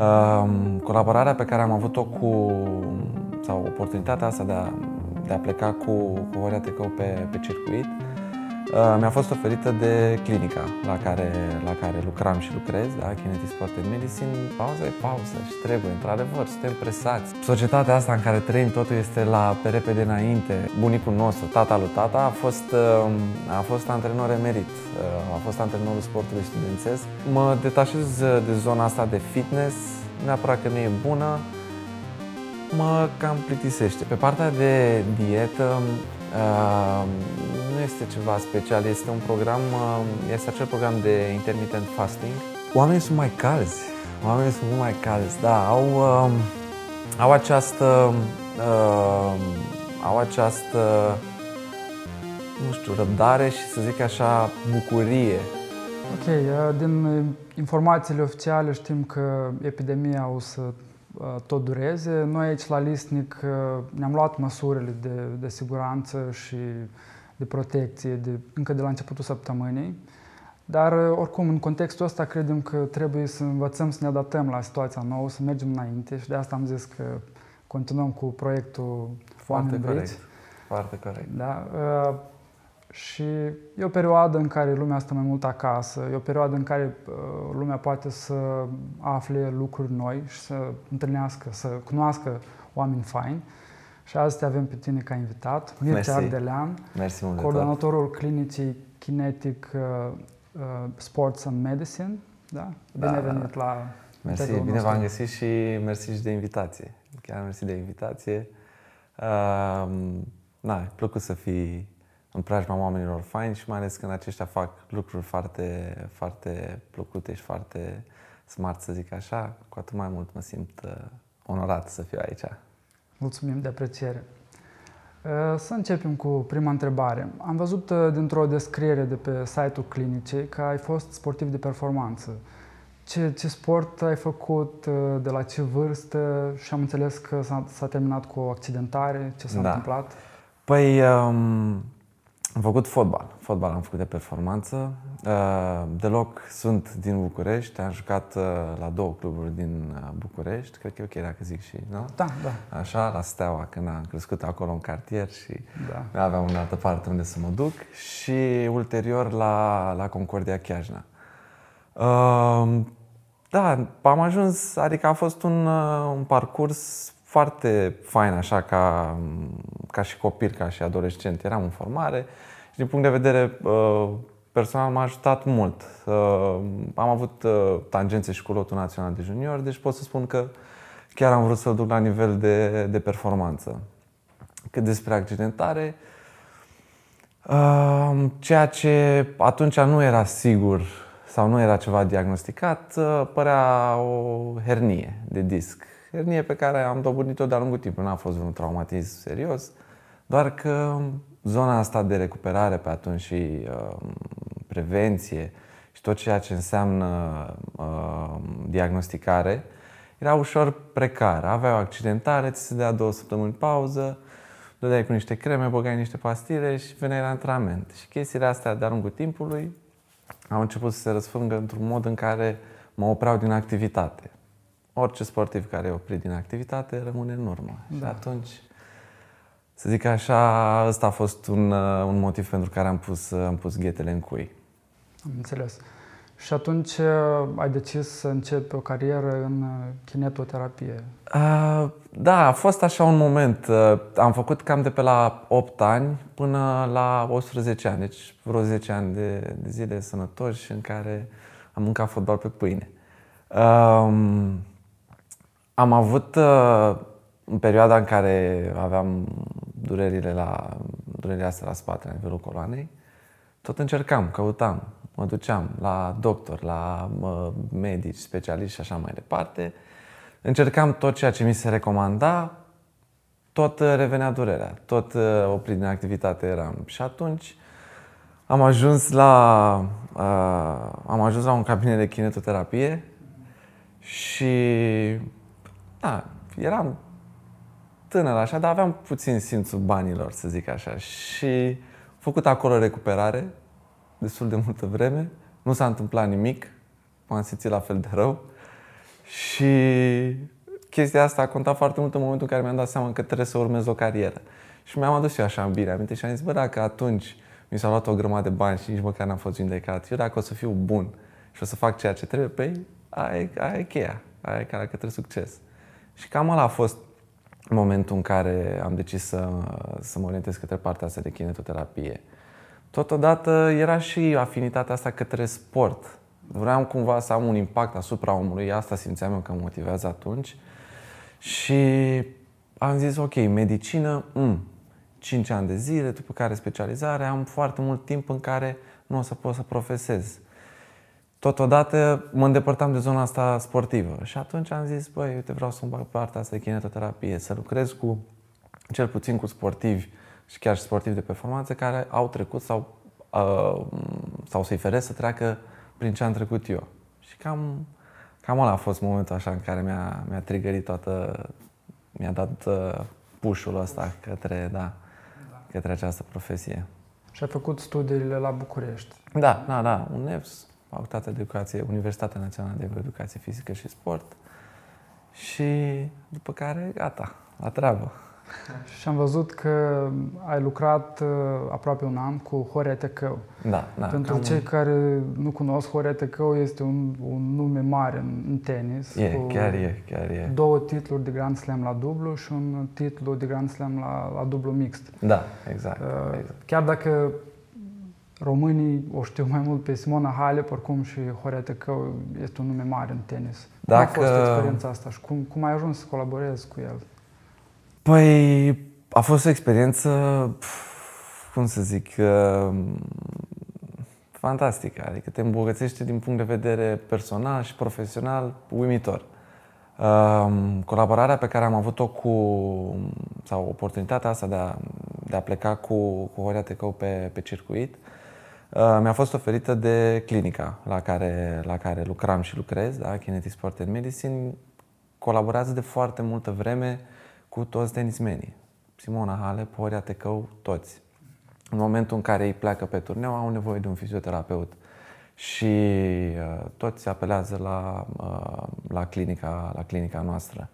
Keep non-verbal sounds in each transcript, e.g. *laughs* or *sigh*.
Um, colaborarea pe care am avut-o cu, sau oportunitatea asta de a, de a pleca cu, cu Horia Tecău pe, pe circuit, Uh, mi-a fost oferită de clinica la care, la care lucram și lucrez, da, Kinetic Sport and Medicine. Pauza e pauză și trebuie, într-adevăr, suntem presați. Societatea asta în care trăim totul este la pe repede înainte. Bunicul nostru, tata lui tata, a fost, uh, a fost antrenor emerit, uh, a fost antrenorul sportului studențesc. Mă detașez de zona asta de fitness, neapărat că nu e bună, mă cam plictisește. Pe partea de dietă, nu este ceva special, este un program, este acel program de intermittent fasting. Oamenii sunt mai calzi, oamenii sunt mult mai calzi, da, au, au această, au această, nu știu, răbdare și să zic așa, bucurie. Ok, din informațiile oficiale știm că epidemia o să Uh, tot dureze. Noi aici la Listnic uh, ne-am luat măsurile de, de siguranță și de protecție de, încă de la începutul săptămânii. Dar, uh, oricum, în contextul ăsta, credem că trebuie să învățăm să ne adaptăm la situația nouă, să mergem înainte și de asta am zis că continuăm cu proiectul Foarte corect. Foarte corect. Da? Și e o perioadă în care lumea stă mai mult acasă, e o perioadă în care uh, lumea poate să afle lucruri noi și să întâlnească, să cunoască oameni faini. Și azi te avem pe tine ca invitat, Mircea Ardelean, Mersi mult coordonatorul clinicii Kinetic uh, uh, Sports and Medicine. Da? Bine da, venit da. la Mersi, bine v-am găsit și mersi și de invitație. Chiar mersi de invitație. Uh, na, e plăcut să fii în preajma oamenilor faini și mai ales când aceștia fac lucruri foarte, foarte plăcute și foarte smart, să zic așa, cu atât mai mult mă simt uh, onorat să fiu aici. Mulțumim de apreciere. Uh, să începem cu prima întrebare. Am văzut uh, dintr-o descriere de pe site-ul clinicii că ai fost sportiv de performanță. Ce, ce sport ai făcut, de la ce vârstă și am înțeles că s-a, s-a terminat cu o accidentare, ce s-a da. întâmplat? Păi, um, am făcut fotbal. Fotbal am făcut de performanță. Uh, deloc sunt din București. Am jucat uh, la două cluburi din uh, București. Cred că e ok dacă zic și, nu? Da, da. Așa, la Steaua, când am crescut acolo în cartier și da. aveam în altă parte unde să mă duc. Și ulterior la, la Concordia Chiajna. Da, am ajuns, adică a fost un, un parcurs foarte fain așa ca, ca și copil, ca și adolescent. Eram în formare și din punct de vedere uh, personal m-a ajutat mult. Uh, am avut uh, tangențe și cu lotul național de junior, deci pot să spun că chiar am vrut să-l duc la nivel de, de performanță. Cât despre accidentare, ceea ce atunci nu era sigur sau nu era ceva diagnosticat, părea o hernie de disc hernie pe care am dobândit-o de-a lungul timpului. N-a fost un traumatism serios, doar că zona asta de recuperare pe atunci și uh, prevenție și tot ceea ce înseamnă uh, diagnosticare era ușor precar. Avea o accidentare, ți se dea două săptămâni pauză, dădeai cu niște creme, băgai niște pastile și veneai la antrenament. Și chestiile astea de-a lungul timpului au început să se răsfângă într-un mod în care mă opreau din activitate orice sportiv care e oprit din activitate rămâne în urmă. Da. Și atunci, să zic așa, ăsta a fost un, uh, un motiv pentru care am pus, uh, am pus ghetele în cui. Am înțeles. Și atunci uh, ai decis să începi o carieră în kinetoterapie? Uh, da, a fost așa un moment. Uh, am făcut cam de pe la 8 ani până la 11 ani, deci vreo 10 ani de, de zile sănătoși în care am mâncat fotbal pe pâine. Uh, am avut uh, în perioada în care aveam durerile, la, durerile astea la spate, la nivelul coloanei, tot încercam, căutam, mă duceam la doctor, la uh, medici, specialiști și așa mai departe. Încercam tot ceea ce mi se recomanda, tot uh, revenea durerea, tot uh, oprit din activitate eram. Și atunci am ajuns la, uh, am ajuns la un cabinet de kinetoterapie și da, eram tânăr așa, dar aveam puțin simțul banilor, să zic așa. Și făcut acolo recuperare, destul de multă vreme. Nu s-a întâmplat nimic, m-am simțit la fel de rău. Și chestia asta a contat foarte mult în momentul în care mi-am dat seama că trebuie să urmez o carieră. Și mi-am adus eu așa în bine aminte și am zis, bă, dacă atunci mi s-a luat o grămadă de bani și nici măcar n-am fost vindecat, eu dacă o să fiu bun și o să fac ceea ce trebuie, pe ei, aia, aia e cheia, aia e care către succes. Și cam ăla a fost momentul în care am decis să, să mă orientez către partea asta de kinetoterapie. Totodată era și afinitatea asta către sport. Vreau cumva să am un impact asupra omului, asta simțeam eu că mă motivează atunci. Și am zis, ok, medicină, mm, 5 ani de zile, după care specializare, am foarte mult timp în care nu o să pot să profesez. Totodată mă îndepărtam de zona asta sportivă și atunci am zis, băi, uite, vreau să bag partea asta de kinetoterapie, să lucrez cu, cel puțin cu sportivi și chiar și sportivi de performanță care au trecut sau, uh, sau să-i feresc să treacă prin ce am trecut eu. Și cam, cam ăla a fost momentul așa în care mi-a, mi-a triggerit toată, mi-a dat uh, pușul ăsta către, da, către această profesie. Și ai făcut studiile la București. Da, da, da, UNEFS, Facultatea de Educație, Universitatea Națională de Educație Fizică și Sport. Și după care, gata, la treabă. *laughs* Și am văzut că ai lucrat uh, aproape un an cu Horea Tecău. Da, da. Pentru cei un... care nu cunosc, Horea Tecău este un, un nume mare în, în tenis. E, cu chiar e, chiar e. Două titluri de Grand Slam la dublu și un titlu de Grand Slam la, la dublu mixt. Da, exact, uh, exact. Chiar dacă românii o știu mai mult pe Simona Halep, oricum și Horea Tecău este un nume mare în tenis. Dacă... Cum a fost experiența asta și cum, cum ai ajuns să colaborezi cu el? Păi, a fost o experiență, cum să zic, uh, fantastică. Adică te îmbogățește din punct de vedere personal și profesional uimitor. Um, colaborarea pe care am avut-o cu, sau oportunitatea asta de a, de a pleca cu, cu Horia Tecău pe, pe circuit, uh, mi-a fost oferită de clinica la care, la care lucram și lucrez, da? Kinetic Sport and Medicine. Colaborează de foarte multă vreme cu toți tenismenii. Simona Halep, Horia Tecău, toți. În momentul în care ei pleacă pe turneu, au nevoie de un fizioterapeut. Și uh, toți apelează la, uh, la, clinica, la clinica noastră.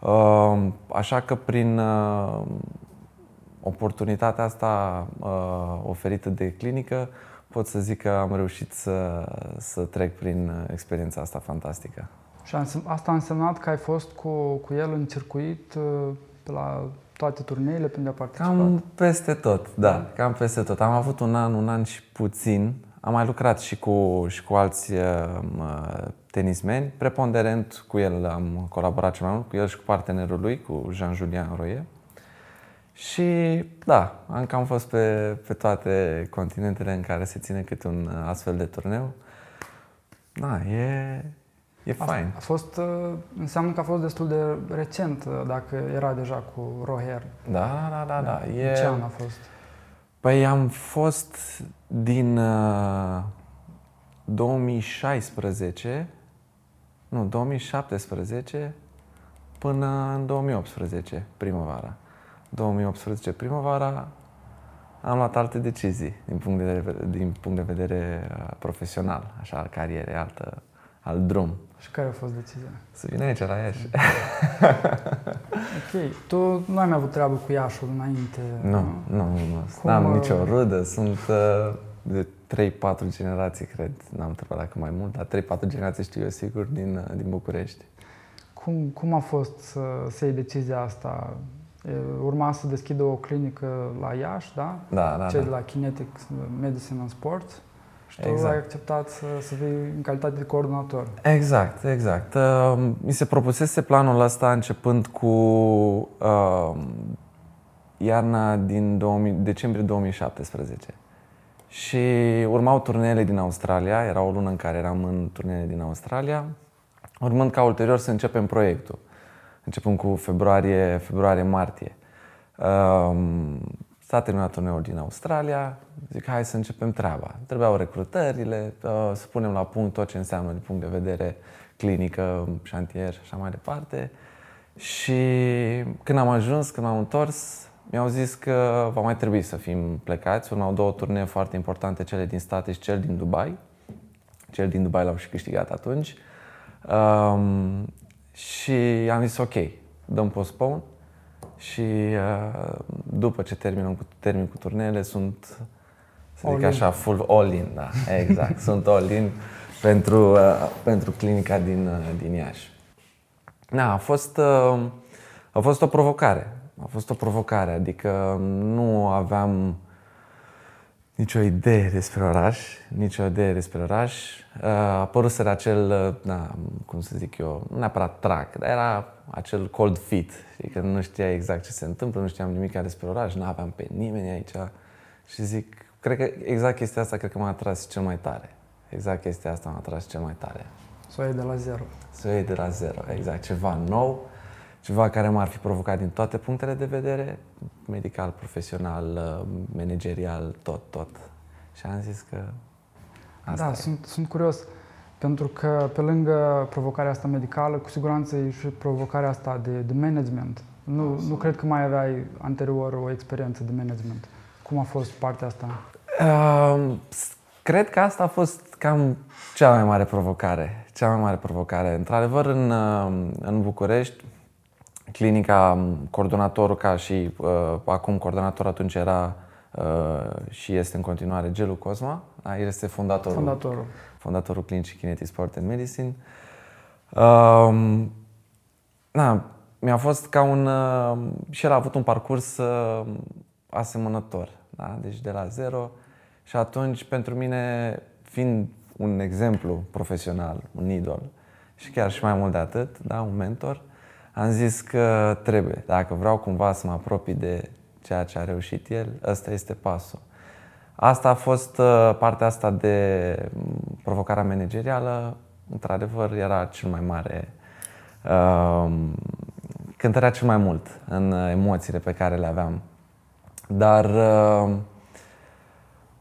Uh, așa că prin uh, oportunitatea asta uh, oferită de clinică, pot să zic că am reușit să, să trec prin uh, experiența asta fantastică. Și asta a însemnat că ai fost cu, cu el în circuit uh, pe la toate turneile pe unde a participat? Cam peste tot, da, cam peste tot. Am avut un an, un an și puțin. Am mai lucrat și cu, și cu alți uh, tenismeni. Preponderent cu el am colaborat cel mai mult, cu el și cu partenerul lui, cu Jean-Julien Roye. Și da, am cam fost pe, pe toate continentele în care se ține câte un astfel de turneu. Da, e, E fain. A fost, uh, înseamnă că a fost destul de recent, uh, dacă era deja cu Roher. Da, da, da, da. E... Ce an a fost? Păi am fost din uh, 2016, nu, 2017 până în 2018, primăvara. 2018 primăvara am luat alte decizii din punct de vedere, din punct de vedere uh, profesional, așa, al carierei, altă, alt drum. Și care a fost decizia? Să vin aici, la Iași. ok. Tu nu ai mai avut treabă cu Iașul înainte? Nu, nu, nu. nu. N-am uh... nicio rudă. Sunt uh, de 3-4 generații, cred. N-am întrebat dacă mai mult, dar 3-4 generații știu eu sigur din, uh, din București. Cum, cum a fost să, să iei decizia asta? Urma să deschidă o clinică la Iași, da? Da, da, Cei da. de la Kinetic Medicine and Sport. Și tu exact. ai acceptat să, să vii în calitate de coordonator. Exact, exact. Uh, mi se propusese planul ăsta începând cu uh, iarna din 2000, decembrie 2017. Și urmau turneele din Australia, era o lună în care eram în turneele din Australia, urmând ca ulterior să începem proiectul. Începând cu februarie, februarie-martie. Uh, S-a terminat turneul din Australia, zic hai să începem treaba. Trebuiau recrutările, uh, să punem la punct tot ce înseamnă din punct de vedere clinică, șantier și așa mai departe. Și când am ajuns, când m-am întors, mi-au zis că va mai trebui să fim plecați. Urmau două turnee foarte importante, cele din state și cel din Dubai. Cel din Dubai l-au și câștigat atunci. Um, și am zis ok, dăm postpone și uh, după ce terminăm cu, termin cu turneele sunt, să zic all așa, in. full all-in, da, exact, sunt all-in pentru, uh, pentru clinica din, uh, din Iași. Da, a fost, uh, a fost o provocare, a fost o provocare, adică nu aveam nicio idee despre oraș, nicio idee despre oraș. A apărut acel, na, cum să zic eu, nu neapărat track, dar era acel cold fit, că nu știa exact ce se întâmplă, nu știam nimic despre oraș, nu aveam pe nimeni aici. Și zic, cred că exact chestia asta cred că m-a atras cel mai tare. Exact chestia asta m-a atras cel mai tare. Să o iei de la zero. Să o iei de la zero, exact. Ceva nou, ceva care m-ar fi provocat din toate punctele de vedere, medical, profesional, uh, managerial, tot, tot. Și am zis că asta Da, e. sunt, sunt curios, pentru că pe lângă provocarea asta medicală, cu siguranță e și provocarea asta de, de management. Nu, nu cred că mai aveai anterior o experiență de management. Cum a fost partea asta? Uh, cred că asta a fost cam cea mai mare provocare. Cea mai mare provocare. Într-adevăr, în, uh, în București, clinica, coordonatorul ca și uh, acum coordonator atunci era uh, și este în continuare Gelu Cosma. Da? El este fondatorul, Fondatorul. fondatorul clinicii Kinetic Sport and Medicine. Uh, na, mi-a fost ca un... Uh, și el a avut un parcurs uh, asemănător. Da? Deci de la zero. Și atunci, pentru mine, fiind un exemplu profesional, un idol, și chiar și mai mult de atât, da? un mentor, am zis că trebuie. Dacă vreau cumva să mă apropii de ceea ce a reușit el, ăsta este pasul. Asta a fost uh, partea asta de mm, provocarea managerială, într-adevăr era cel mai mare, uh, cântărea cel mai mult în emoțiile pe care le aveam. Dar uh,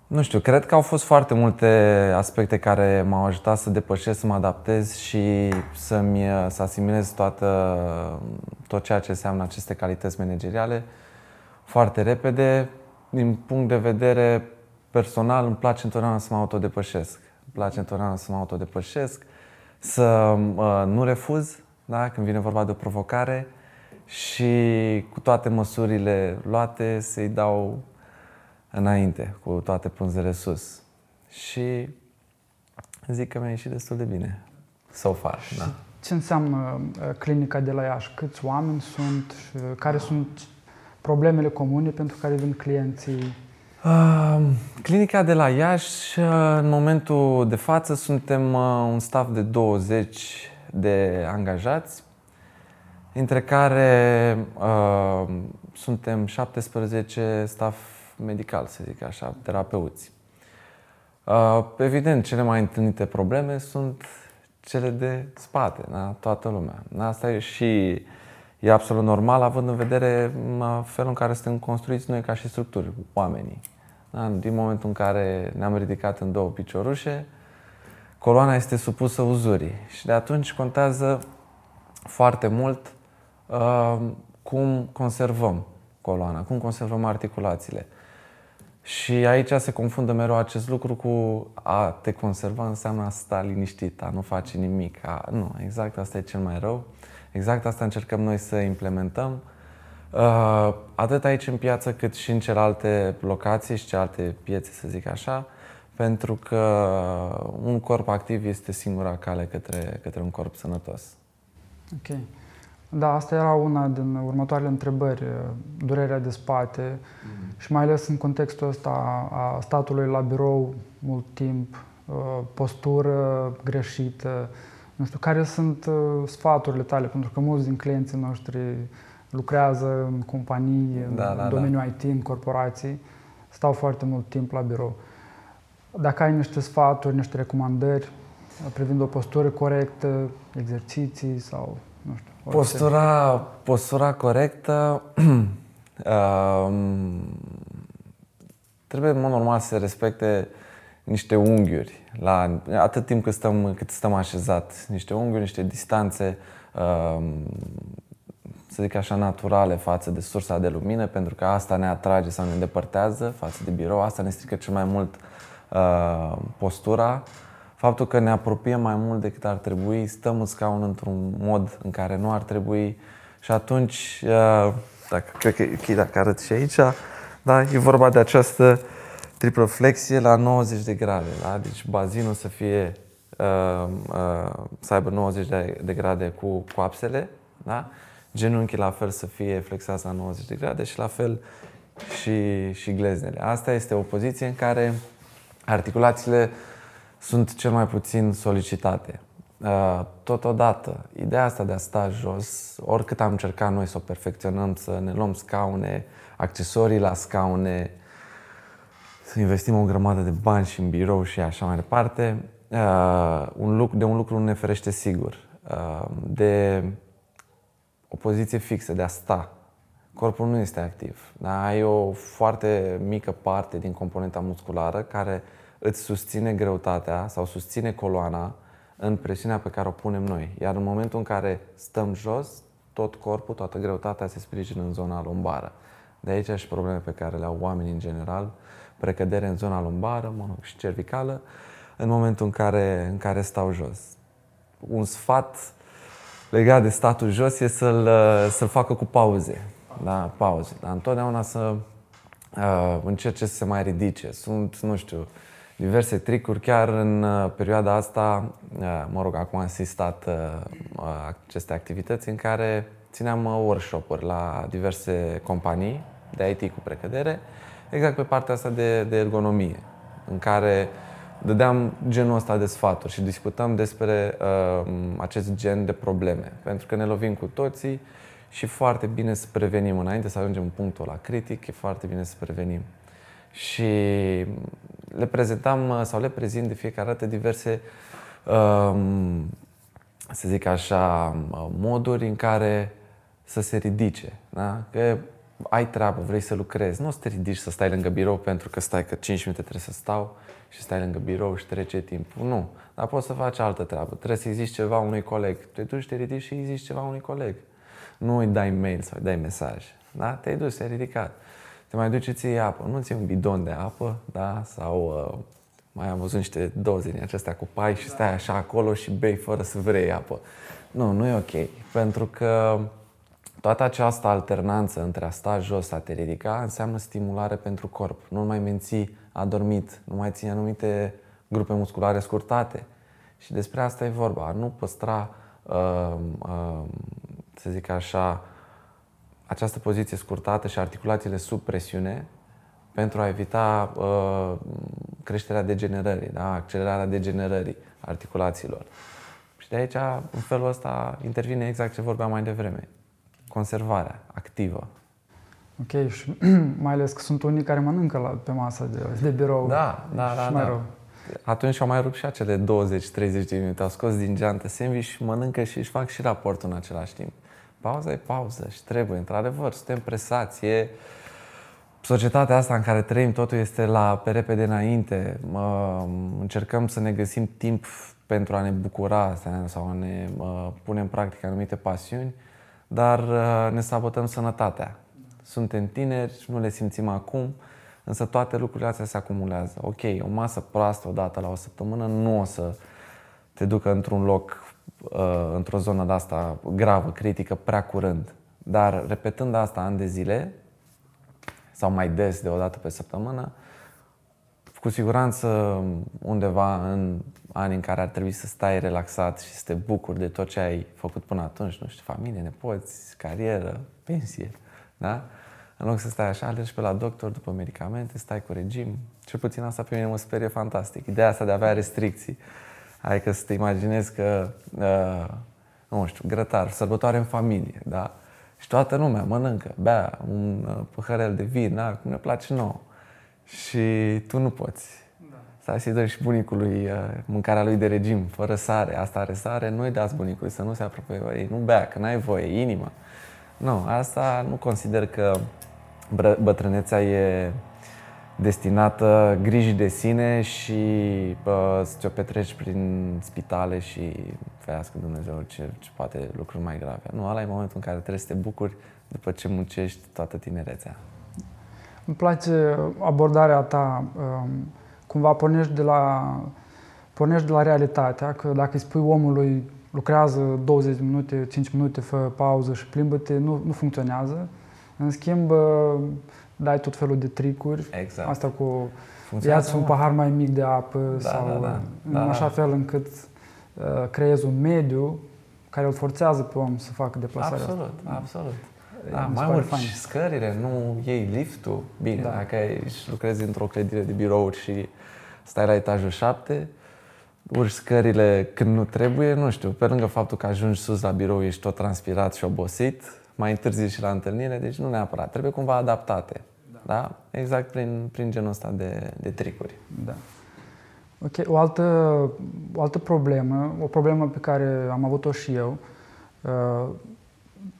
nu știu, cred că au fost foarte multe aspecte care m-au ajutat să depășesc, să mă adaptez și să-mi, să asimilez toată, tot ceea ce înseamnă aceste calități manageriale foarte repede. Din punct de vedere personal, îmi place întotdeauna să mă autodepășesc. Îmi place întotdeauna să mă autodepășesc, să uh, nu refuz da? când vine vorba de o provocare și cu toate măsurile luate să-i dau înainte, cu toate punzele sus. Și zic că mi-a ieșit destul de bine. So far, și da. Ce înseamnă uh, clinica de la Iași? Câți oameni sunt? Și care sunt problemele comune pentru care vin clienții? Uh, clinica de la Iași, uh, în momentul de față, suntem uh, un staff de 20 de angajați, dintre care uh, suntem 17 staff medical, să zic așa, terapeuți. Uh, evident, cele mai întâlnite probleme sunt cele de spate, da? toată lumea. Asta e și e absolut normal, având în vedere felul în care suntem construiți noi ca și structuri, oamenii. Da? Din momentul în care ne-am ridicat în două piciorușe, coloana este supusă uzurii și de atunci contează foarte mult uh, cum conservăm coloana, cum conservăm articulațiile. Și aici se confundă mereu acest lucru cu a te conserva înseamnă a sta liniștit, a nu face nimic. A, nu, exact asta e cel mai rău. Exact asta încercăm noi să implementăm. Uh, atât aici în piață cât și în celelalte locații și celelalte piețe, să zic așa, pentru că un corp activ este singura cale către, către un corp sănătos. Ok. Da, asta era una din următoarele întrebări, durerea de spate mm. și mai ales în contextul ăsta a statului la birou mult timp, postură greșită. Nu știu, care sunt sfaturile tale? Pentru că mulți din clienții noștri lucrează în companii, da, în da, domeniul da. IT, în corporații, stau foarte mult timp la birou. Dacă ai niște sfaturi, niște recomandări privind o postură corectă, exerciții sau nu știu. Postura, postura corectă *clears throat* um, trebuie în mod normal să se respecte niște unghiuri, la, atât timp cât stăm, cât stăm așezat, niște unghiuri, niște distanțe, um, să zic așa, naturale față de sursa de lumină, pentru că asta ne atrage sau ne îndepărtează față de birou, asta ne strică cel mai mult uh, postura faptul că ne apropiem mai mult decât ar trebui, stăm în scaun într-un mod în care nu ar trebui și atunci, uh, dacă, cred că e dacă arăt și aici, da, e vorba de această triplă flexie la 90 de grade, da? deci bazinul să fie uh, uh, să aibă 90 de, de grade cu coapsele, da? genunchii la fel să fie flexați la 90 de grade și la fel și, și gleznele. Asta este o poziție în care articulațiile sunt cel mai puțin solicitate. Uh, totodată, ideea asta de a sta jos, oricât am încercat noi să o perfecționăm, să ne luăm scaune, accesorii la scaune, să investim o grămadă de bani și în birou și așa mai departe, uh, un lucru, de un lucru nu ne ferește sigur. Uh, de o poziție fixă, de a sta. Corpul nu este activ. Da? Ai o foarte mică parte din componenta musculară care îți susține greutatea sau susține coloana în presiunea pe care o punem noi. Iar în momentul în care stăm jos, tot corpul, toată greutatea se sprijină în zona lombară. De aici și probleme pe care le au oamenii în general, precădere în zona lombară mă rog, și cervicală, în momentul în care, în care stau jos. Un sfat legat de statul jos e să-l, să-l facă cu pauze. Da, pauze. Dar întotdeauna să uh, încerce să se mai ridice. Sunt, nu știu, diverse tricuri. Chiar în uh, perioada asta, uh, mă rog, acum am asistat uh, aceste activități în care țineam workshop-uri la diverse companii de IT cu precădere, exact pe partea asta de, de ergonomie, în care dădeam genul ăsta de sfaturi și discutăm despre uh, acest gen de probleme. Pentru că ne lovim cu toții și foarte bine să prevenim înainte să ajungem în punctul la critic, e foarte bine să prevenim. Și le prezentam sau le prezint de fiecare dată diverse, um, să zic așa, moduri în care să se ridice. Da? Că ai treabă, vrei să lucrezi, nu o să te ridici să stai lângă birou pentru că stai că 5 minute trebuie să stau și stai lângă birou și trece timpul. Nu, dar poți să faci altă treabă. Trebuie să zici ceva unui coleg. Te duci, te ridici și îi zici ceva unui coleg. Nu îi dai mail sau îi dai mesaj. Da? Te-ai dus, te-ai ridicat te mai duci, ți apă. Nu ți un bidon de apă, da? Sau uh, mai am văzut niște doze din acestea cu pai și stai așa acolo și bei fără să vrei apă. Nu, nu e ok. Pentru că toată această alternanță între a sta jos, a te ridica, înseamnă stimulare pentru corp. Nu mai menții adormit, nu mai ții anumite grupe musculare scurtate. Și despre asta e vorba. A nu păstra, uh, uh, să zic așa, această poziție scurtată și articulațiile sub presiune pentru a evita uh, creșterea degenerării, da? accelerarea degenerării articulațiilor. Și de aici, în felul ăsta, intervine exact ce vorbeam mai devreme. Conservarea activă. Ok, și *clears throat* mai ales că sunt unii care mănâncă la, pe masă de, de birou. Da, da, da. mai da. Rău. Atunci au mai rupt și acele 20-30 de minute. Au scos din geantă sandwich, mănâncă și își fac și raportul în același timp. Pauza e pauză și trebuie, într-adevăr, suntem presați. E societatea asta în care trăim, totul este la pe repede înainte. Încercăm să ne găsim timp pentru a ne bucura sau a ne pune în practică anumite pasiuni, dar uh, ne sabotăm sănătatea. Suntem tineri, nu le simțim acum, însă toate lucrurile astea se acumulează. Ok, o masă proastă odată la o săptămână nu o să te ducă într-un loc Uh, într-o zonă de asta gravă, critică, prea curând. Dar repetând asta ani de zile, sau mai des de o dată pe săptămână, cu siguranță undeva în anii în care ar trebui să stai relaxat și să te bucuri de tot ce ai făcut până atunci, nu știu, familie, nepoți, carieră, pensie, da? În loc să stai așa, alergi pe la doctor după medicamente, stai cu regim. Cel puțin asta pe mine mă sperie fantastic. Ideea asta de a avea restricții. Adică să te imaginezi că, uh, nu știu, grătar, sărbătoare în familie, da? Și toată lumea mănâncă, bea un uh, păhărel de vin, da? cum ne place nouă. Și tu nu poți. Da. Stai să-i dai și bunicului uh, mâncarea lui de regim, fără sare. Asta are sare, nu-i dați bunicului să nu se apropie ei, nu bea, că n-ai voie, inima. Nu, asta nu consider că bătrânețea e destinată grijii de sine și uh, să ți-o petreci prin spitale și ferească Dumnezeu ce, ce poate lucruri mai grave. Nu, ăla e momentul în care trebuie să te bucuri după ce muncești toată tinerețea. Îmi place abordarea ta. Cumva pornești de la pornești de la realitatea că dacă îi spui omului lucrează 20 minute, 5 minute, fă pauză și plimbă-te, nu, nu funcționează. În schimb, dai tot felul de tricuri. Exact. Asta cu ia-ți un pahar mai mic de apă da, sau da, da, în da, așa da. fel încât uh, creezi un mediu care îl forțează pe om să facă deplasarea Absolut, asta. absolut. E, Da, mi se mai pare urci fain. scările, nu iei liftul. Bine, Da. dacă ești, lucrezi într-o clădire de birouri și stai la etajul 7, urci scările când nu trebuie, nu știu, pe lângă faptul că ajungi sus la birou, ești tot transpirat și obosit, mai întârzi și la întâlnire, deci nu neapărat. Trebuie cumva adaptate. Da? da? Exact prin, prin genul ăsta de, de tricuri. Da. Ok, o altă, o altă problemă, o problemă pe care am avut-o și eu, uh,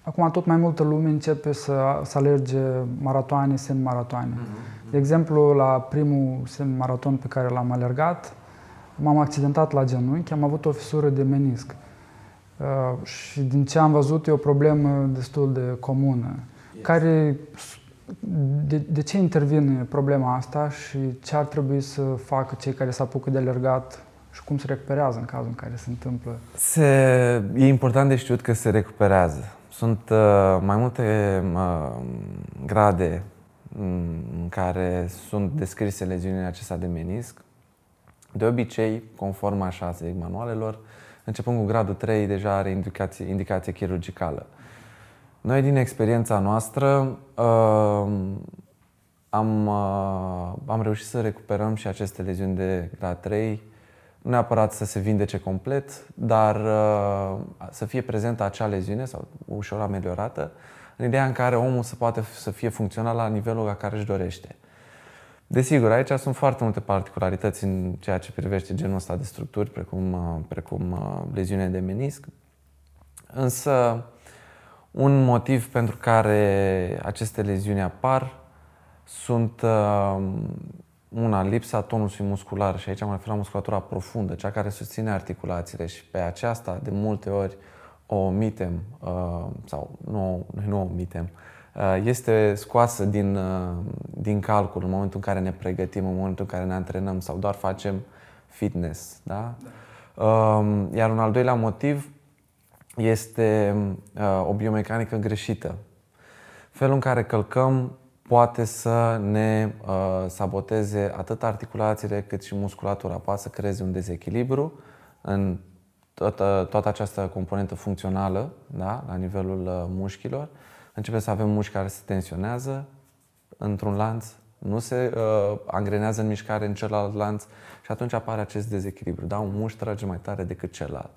acum tot mai multă lume începe să, să alerge maratoane, semi-maratoane. Mm-hmm. De exemplu, la primul semi-maraton pe care l-am alergat, m-am accidentat la genunchi, am avut o fisură de menisc. Uh, și din ce am văzut e o problemă destul de comună. Care, de, de ce intervine problema asta și ce ar trebui să facă cei care se apucă de alergat și cum se recuperează în cazul în care se întâmplă? Se, e important de știut că se recuperează. Sunt uh, mai multe uh, grade în care sunt descrise leziunile acestea de menisc. De obicei, conform așa, să zic, manualelor, începând cu gradul 3, deja are indicație, indicație chirurgicală. Noi, din experiența noastră, uh, am, uh, am reușit să recuperăm și aceste leziuni de grad 3, nu neapărat să se vindece complet, dar uh, să fie prezentă acea leziune sau ușor ameliorată, în ideea în care omul să poate să fie funcțional la nivelul la care își dorește. Desigur, aici sunt foarte multe particularități în ceea ce privește genul ăsta de structuri, precum, uh, precum uh, leziune de menisc. Însă, un motiv pentru care aceste leziuni apar sunt uh, una, lipsa tonusului muscular și aici mă refer la musculatura profundă, cea care susține articulațiile și pe aceasta de multe ori o omitem uh, sau nu, noi nu o omitem, uh, este scoasă din, uh, din calcul în momentul în care ne pregătim, în momentul în care ne antrenăm sau doar facem fitness. Da? Uh, Iar un al doilea motiv este uh, o biomecanică greșită. Felul în care călcăm poate să ne uh, saboteze atât articulațiile cât și musculatura. Poate să creeze un dezechilibru în toată, toată această componentă funcțională, da? la nivelul uh, mușchilor. Începe să avem mușchi care se tensionează într-un lanț, nu se uh, angrenează în mișcare în celălalt lanț și atunci apare acest dezechilibru. Da? Un mușchi trage mai tare decât celălalt.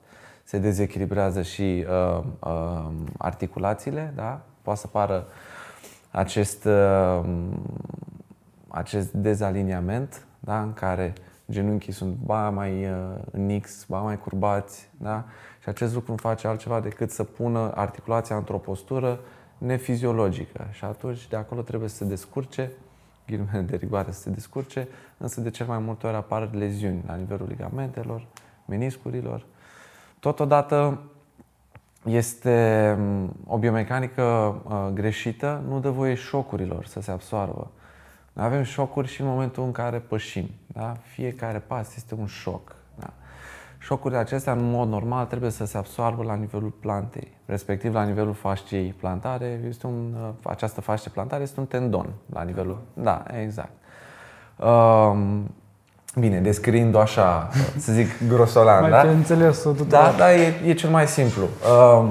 Se dezechilibrează și uh, uh, articulațiile, da? poate să pară acest, uh, acest dezaliniament da? în care genunchii sunt ba mai uh, în X, ba mai curbați da? și acest lucru nu face altceva decât să pună articulația într-o postură nefiziologică și atunci de acolo trebuie să se descurce ghilimele de rigoare să se descurce, însă de cel mai multe ori apar leziuni la nivelul ligamentelor, meniscurilor. Totodată este o biomecanică uh, greșită, nu dă voie șocurilor să se absoarbă. Noi avem șocuri și în momentul în care pășim. Da? Fiecare pas este un șoc. Da? Șocurile acestea, în mod normal, trebuie să se absoarbă la nivelul plantei, respectiv la nivelul fasciei plantare. Este un, uh, această fascie plantare este un tendon la nivelul. Da, exact. Um, Bine, descriind-o așa, să zic *laughs* grosolan, Mai da? pe înțelesul tuturor. Da, da, e, e cel mai simplu. Uh,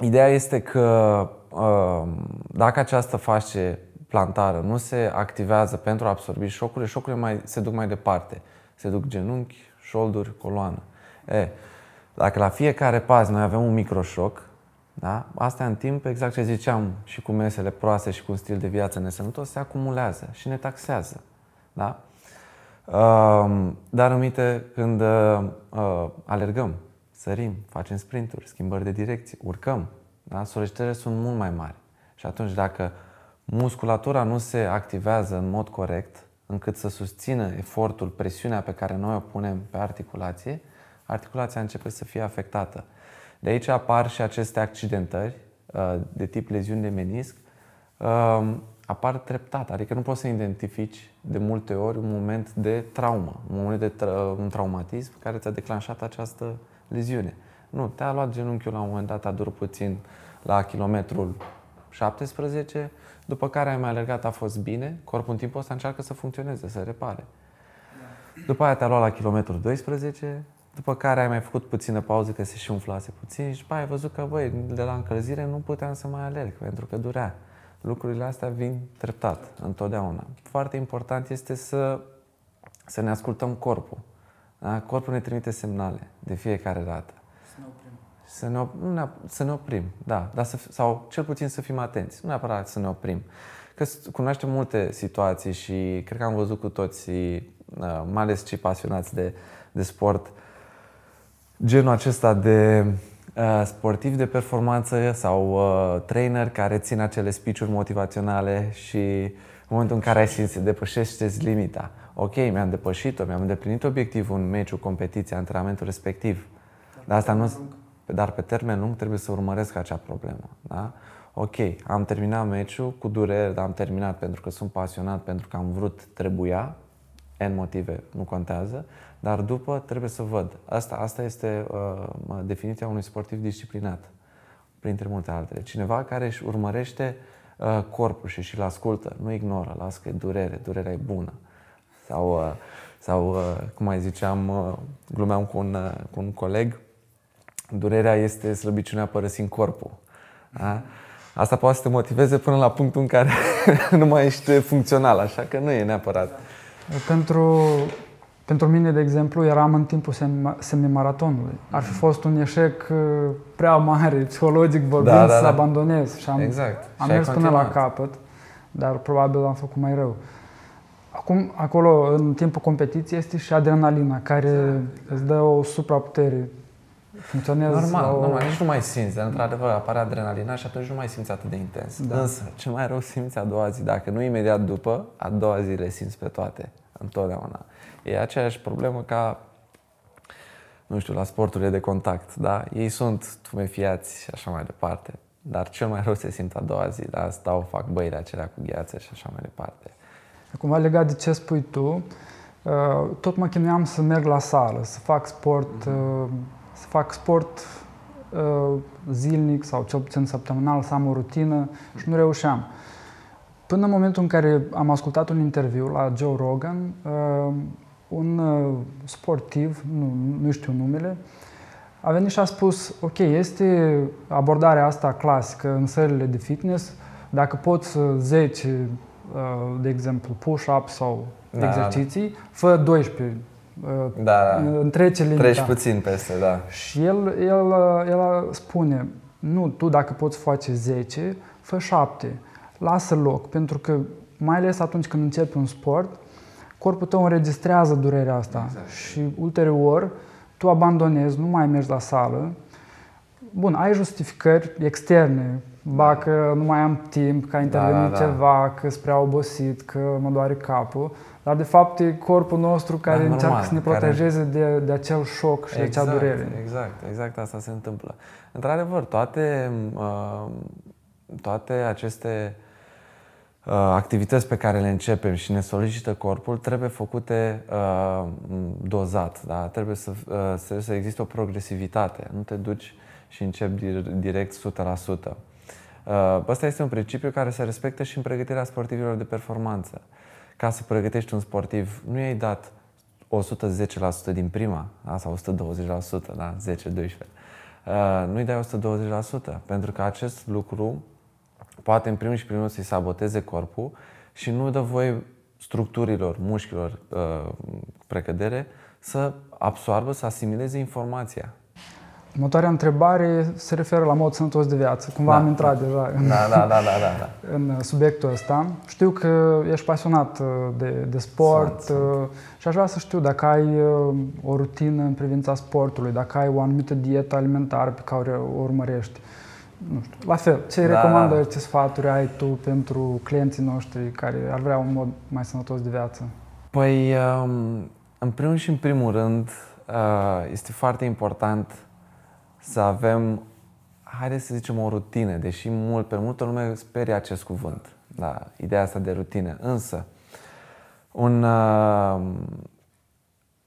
ideea este că uh, dacă această fascie plantară nu se activează pentru a absorbi șocurile, șocurile mai, se duc mai departe. Se duc genunchi, șolduri, coloană. E, dacă la fiecare pas noi avem un microșoc, da? Asta în timp, exact ce ziceam, și cu mesele proaste și cu un stil de viață nesănătos, se acumulează și ne taxează. Da? Dar aminte când uh, alergăm, sărim, facem sprinturi, schimbări de direcție, urcăm, da? solicitările sunt mult mai mari. Și atunci dacă musculatura nu se activează în mod corect, încât să susțină efortul, presiunea pe care noi o punem pe articulație, articulația începe să fie afectată. De aici apar și aceste accidentări uh, de tip leziuni de menisc, apar treptat, adică nu poți să identifici de multe ori un moment de traumă, un moment de tra- un traumatism care ți-a declanșat această leziune. Nu, te-a luat genunchiul la un moment dat, a durut puțin la kilometrul 17, după care ai mai alergat, a fost bine, corpul în timpul ăsta încearcă să funcționeze, să repare. După aia te-a luat la kilometrul 12, după care ai mai făcut puțină pauză că se și umflase puțin și după aia ai văzut că, băi, de la încălzire nu puteam să mai alerg pentru că durea. Lucrurile astea vin treptat, întotdeauna. Foarte important este să, să ne ascultăm corpul. Da? Corpul ne trimite semnale de fiecare dată. Să ne oprim. Să ne, op- nu să ne oprim, da. Dar să, sau cel puțin să fim atenți. Nu neapărat să ne oprim. Că cunoaștem multe situații și cred că am văzut cu toți, uh, mai ales cei pasionați de, de sport, genul acesta de uh, sportiv de performanță sau uh, trainer care țin acele speech motivaționale și în momentul în care ai simțit depășește limita. Ok, mi-am depășit-o, mi-am îndeplinit obiectivul în meciul, competiția, antrenamentul respectiv. Dar asta nu, dar pe termen lung trebuie să urmăresc acea problemă. Da? Ok, am terminat meciul cu durere, dar am terminat pentru că sunt pasionat, pentru că am vrut, trebuia, N motive, nu contează, dar după trebuie să văd. Asta, asta este uh, definiția unui sportiv disciplinat, printre multe altele. Cineva care își urmărește uh, corpul și și-l ascultă, nu ignoră, lasă că e durere, durerea e bună. Sau, uh, sau uh, cum mai ziceam, uh, glumeam cu un, uh, cu un coleg, durerea este slăbiciunea părăsind corpul. Da? Asta poate să te motiveze până la punctul în care *laughs* nu mai ești funcțional, așa că nu e neapărat. Pentru, pentru mine, de exemplu, eram în timpul semimaratonului. Ar fi fost un eșec uh, prea mare, psihologic vorbind, da, da, da. să abandonez. Și am, exact. am mers până la capăt, dar probabil am făcut mai rău. Acum, acolo, în timpul competiției, este și adrenalina, care exact. îți dă o supraputere funcționează Normal, o... normal, nici nu mai simți, dar într-adevăr apare adrenalina și atunci nu mai simți atât de intens. Da. Însă, ce mai rău simți a doua zi, dacă nu imediat după, a doua zi le simți pe toate, întotdeauna. E aceeași problemă ca, nu știu, la sporturile de contact, da? Ei sunt tumefiați și așa mai departe, dar cel mai rău se simt a doua zi, da? Stau, fac băile acelea cu gheață și așa mai departe. Acum, legat de ce spui tu, uh, tot mă chinuiam să merg la sală, să fac sport, mm-hmm să fac sport uh, zilnic sau cel puțin săptămânal, să am o rutină și nu reușeam. Până în momentul în care am ascultat un interviu la Joe Rogan, uh, un uh, sportiv, nu, nu știu numele, a venit și a spus, ok, este abordarea asta clasică în sările de fitness, dacă poți 10, de exemplu, push-up sau da, exerciții, da. fă 12 da, da. întrece limita. Treci puțin peste, da. Și el, el, el spune, nu, tu dacă poți face 10, fă 7. Lasă loc, pentru că mai ales atunci când începi un sport, corpul tău înregistrează durerea asta exact. și ulterior tu abandonezi, nu mai mergi la sală. Bun, ai justificări externe, ba că nu mai am timp, că a intervenit da, da, da. ceva, că sunt prea obosit, că mă doare capul, dar de fapt e corpul nostru care da, normal, încearcă să ne protejeze care... de, de acel șoc și exact, de acea durere. Exact, exact asta se întâmplă. Într-adevăr, toate, uh, toate aceste uh, activități pe care le începem și ne solicită corpul trebuie făcute uh, dozat. Da? Trebuie să, uh, trebuie să existe o progresivitate. Nu te duci și începi direct 100%. Ăsta este un principiu care se respectă și în pregătirea sportivilor de performanță. Ca să pregătești un sportiv, nu i-ai dat 110% din prima, da? sau 120%, da? 10-12%. Uh, nu-i dai 120%, pentru că acest lucru poate în primul și primul să-i saboteze corpul și nu dă voie structurilor, mușchilor, uh, precădere să absoarbă, să asimileze informația. Următoarea întrebare se referă la mod sănătos de viață. Cumva da, am intrat da. deja în, da, da, da, da, da, da. *laughs* în subiectul ăsta. Știu că ești pasionat uh, de, de sport sunt, uh, sunt. și aș vrea să știu dacă ai uh, o rutină în privința sportului, dacă ai o anumită dietă alimentară pe care o urmărești. Nu știu. La fel, ce da, recomandări, da. ce sfaturi ai tu pentru clienții noștri care ar vrea un mod mai sănătos de viață? Păi, um, în primul și în primul rând, este foarte important să avem, haideți să zicem, o rutină, deși mult, pe multă lume sperie acest cuvânt. Da, ideea asta de rutină. Însă, un, uh,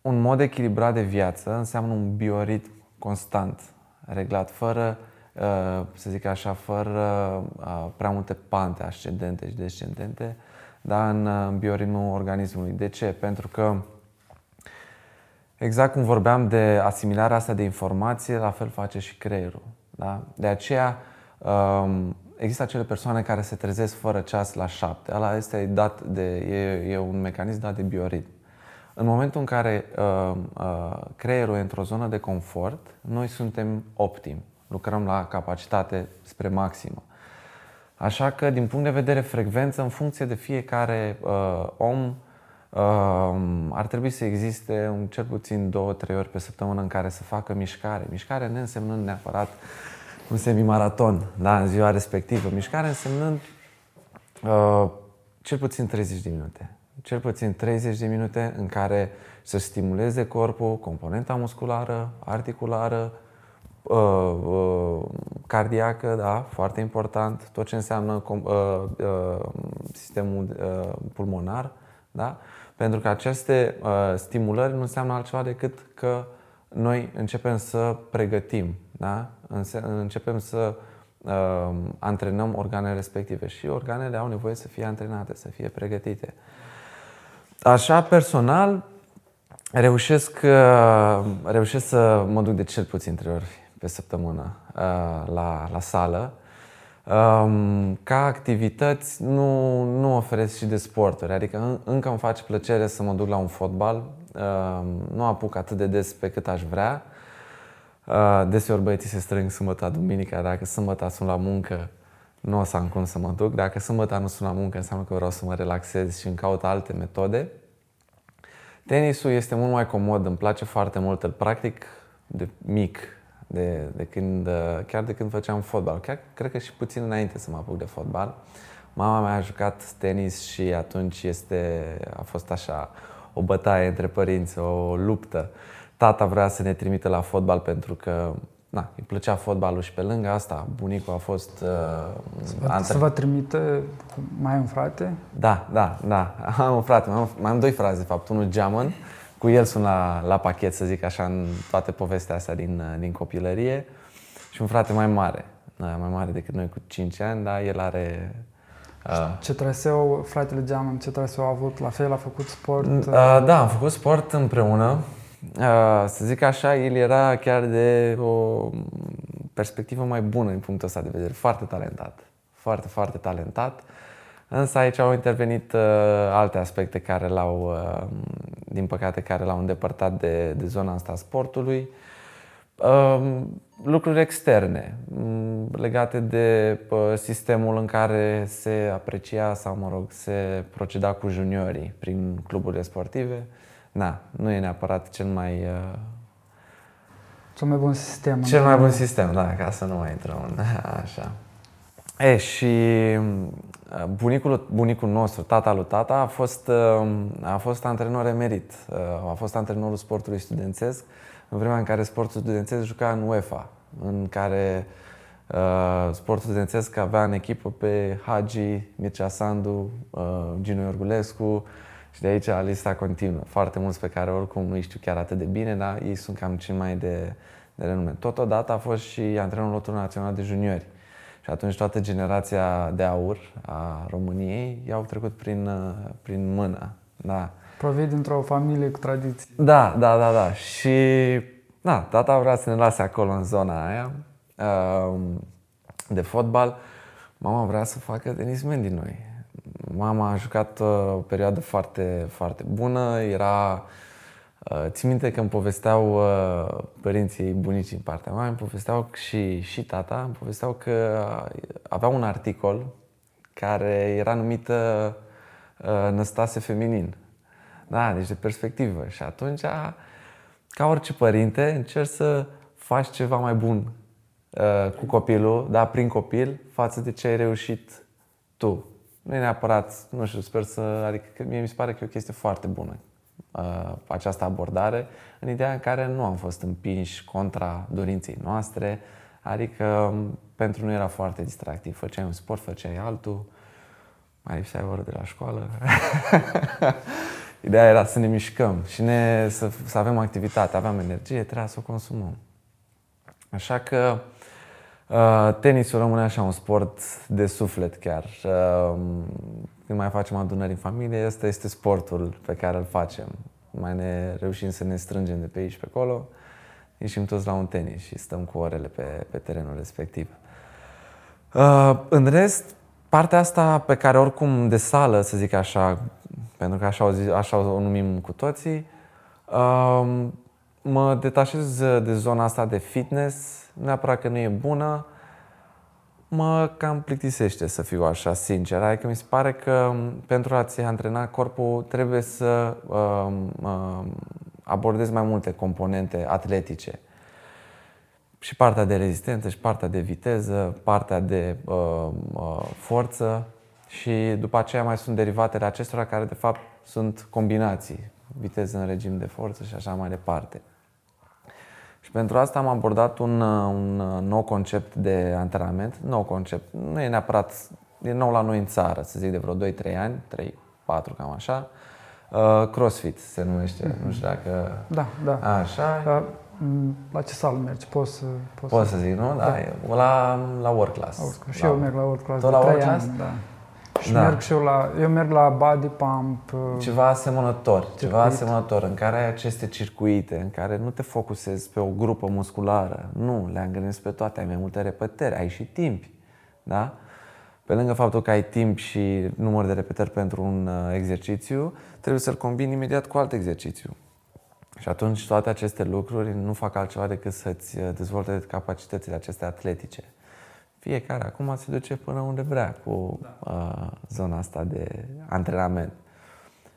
un mod echilibrat de viață înseamnă un bioritm constant, reglat, fără, uh, să zic așa, fără uh, prea multe pante ascendente și descendente, dar în, uh, în bioritmul organismului. De ce? Pentru că Exact cum vorbeam de asimilarea asta de informație, la fel face și creierul. Da? De aceea um, există acele persoane care se trezesc fără ceas la șapte. Ala este dat de, e, e un mecanism dat de bioritm. În momentul în care uh, uh, creierul e într-o zonă de confort, noi suntem optimi. Lucrăm la capacitate spre maximă. Așa că, din punct de vedere frecvență, în funcție de fiecare uh, om, ar trebui să existe un, cel puțin două, trei ori pe săptămână în care să facă mișcare. Mișcare ne însemnând neapărat un semimaraton da, în ziua respectivă. Mișcare însemnând uh, cel puțin 30 de minute. Cel puțin 30 de minute în care să stimuleze corpul, componenta musculară, articulară, uh, uh, cardiacă, da, foarte important, tot ce înseamnă uh, uh, sistemul uh, pulmonar, da? Pentru că aceste uh, stimulări nu înseamnă altceva decât că noi începem să pregătim, da? începem să uh, antrenăm organele respective și organele au nevoie să fie antrenate, să fie pregătite. Așa, personal, reușesc, uh, reușesc să mă duc de cel puțin trei ori pe săptămână uh, la, la sală ca activități nu, nu oferesc și de sporturi, adică încă îmi face plăcere să mă duc la un fotbal, nu apuc atât de des pe cât aș vrea. Deseori băieții se strâng sâmbătă, duminica, dacă sâmbătă sunt la muncă, nu o să am cum să mă duc. Dacă sâmbătă nu sunt la muncă, înseamnă că vreau să mă relaxez și îmi caut alte metode. Tenisul este mult mai comod, îmi place foarte mult, îl practic de mic, de, de când, uh, chiar de când făceam fotbal. Chiar cred că și puțin înainte să mă apuc de fotbal. Mama mea a jucat tenis și atunci este, a fost așa o bătaie între părinți, o luptă. Tata vrea să ne trimită la fotbal pentru că na, îi plăcea fotbalul și pe lângă asta bunicul a fost... Uh, să, vă, să vă trimite, mai ai un frate? Da, da, da, *laughs* am un frate, mai am, mai am doi frați de fapt, unul geamăn cu el sunt la, la pachet, să zic așa, în toate povestea asta din, din copilărie. Și un frate mai mare, mai mare decât noi cu 5 ani, dar el are... Uh, ce traseu, fratele Geamăn, ce traseu a avut? La fel a făcut sport? Uh, da, am făcut sport împreună. Uh, să zic așa, el era chiar de o perspectivă mai bună din punctul ăsta de vedere. Foarte talentat. Foarte, foarte talentat. Însă aici au intervenit uh, alte aspecte care l-au, uh, din păcate, care l-au îndepărtat de, de zona asta a sportului. Uh, lucruri externe um, legate de uh, sistemul în care se aprecia sau, mă rog, se proceda cu juniorii prin cluburile sportive. Na, nu e neapărat cel mai uh, cel mai bun sistem. Cel mai bun sistem, da, ca să nu mai intrăm în *laughs* așa. E, și uh, bunicul, bunicul nostru, tata lui tata, a fost, uh, a fost antrenor emerit. Uh, a fost antrenorul sportului studențesc în vremea în care sportul studențesc juca în UEFA, în care uh, sportul studențesc avea în echipă pe Hagi, Mircea Sandu, uh, Gino Iorgulescu și de aici lista continuă. Foarte mulți pe care oricum nu știu chiar atât de bine, dar ei sunt cam cei mai de, de renume. Totodată a fost și antrenorul lotului național de juniori și atunci toată generația de aur a României i-au trecut prin, uh, prin mână. Da. Provii dintr-o familie cu tradiții. Da, da, da, da. Și da, tata vrea să ne lase acolo în zona aia um, de fotbal. Mama vrea să facă tenismen din noi. Mama a jucat uh, o perioadă foarte, foarte bună, era Uh, țin minte că îmi povesteau uh, părinții, bunicii în partea mea, îmi povesteau și, și tata, îmi povesteau că avea un articol care era numit uh, Năstase feminin. Da, deci de perspectivă. Și atunci, ca orice părinte, încerci să faci ceva mai bun cu copilul, da, prin copil, față de ce ai reușit tu. Nu e neapărat, nu știu, sper să, adică mie mi se pare că e o chestie foarte bună uh, această abordare în ideea în care nu am fost împinși contra dorinței noastre, adică um, pentru noi era foarte distractiv. Făceai un sport, făceai altul, mai lipsea oră de la școală. *laughs* Ideea era să ne mișcăm și ne, să, să avem activitate, aveam energie, trebuia să o consumăm. Așa că uh, tenisul rămâne așa un sport de suflet chiar. Uh, când mai facem adunări în familie, ăsta este sportul pe care îl facem. Mai ne reușim să ne strângem de pe aici și pe acolo, ieșim toți la un tenis și stăm cu orele pe, pe terenul respectiv. Uh, în rest, partea asta pe care oricum de sală, să zic așa, pentru că așa o, zi, așa o numim cu toții, uh, mă detașez de zona asta de fitness, neapărat că nu e bună, mă cam plictisește să fiu așa sincer. Adică mi se pare că pentru a-ți antrena corpul trebuie să uh, uh, abordezi mai multe componente atletice. Și partea de rezistență, și partea de viteză, partea de uh, uh, forță și după aceea mai sunt derivatele acestora care de fapt sunt combinații. Viteză în regim de forță și așa mai departe. Și pentru asta am abordat un, un nou concept de antrenament. Nou concept. Nu e neapărat, e nou la noi în țară, să zic de vreo 2-3 ani, 3-4 cam așa. Uh, CrossFit se numește, mm-hmm. nu știu dacă... Da, da. Așa. Uh, la ce sală mergi? Poți să... Poți, poți să... să zic, nu? Da, da. la, la work class. La work class. Și la... eu merg la work class Tot de la work class? Ani, da. Și da. merg și eu la, eu merg la body pump. Uh, ceva asemănător, circuit. ceva asemănător, în care ai aceste circuite, în care nu te focusezi pe o grupă musculară, nu, le angrenezi pe toate, ai mai multe repetări, ai și timp, da? Pe lângă faptul că ai timp și număr de repetări pentru un uh, exercițiu, trebuie să-l combini imediat cu alt exercițiu. Și atunci toate aceste lucruri nu fac altceva decât să-ți uh, dezvolte capacitățile acestea atletice fiecare acum se duce până unde vrea cu da. uh, zona asta de antrenament.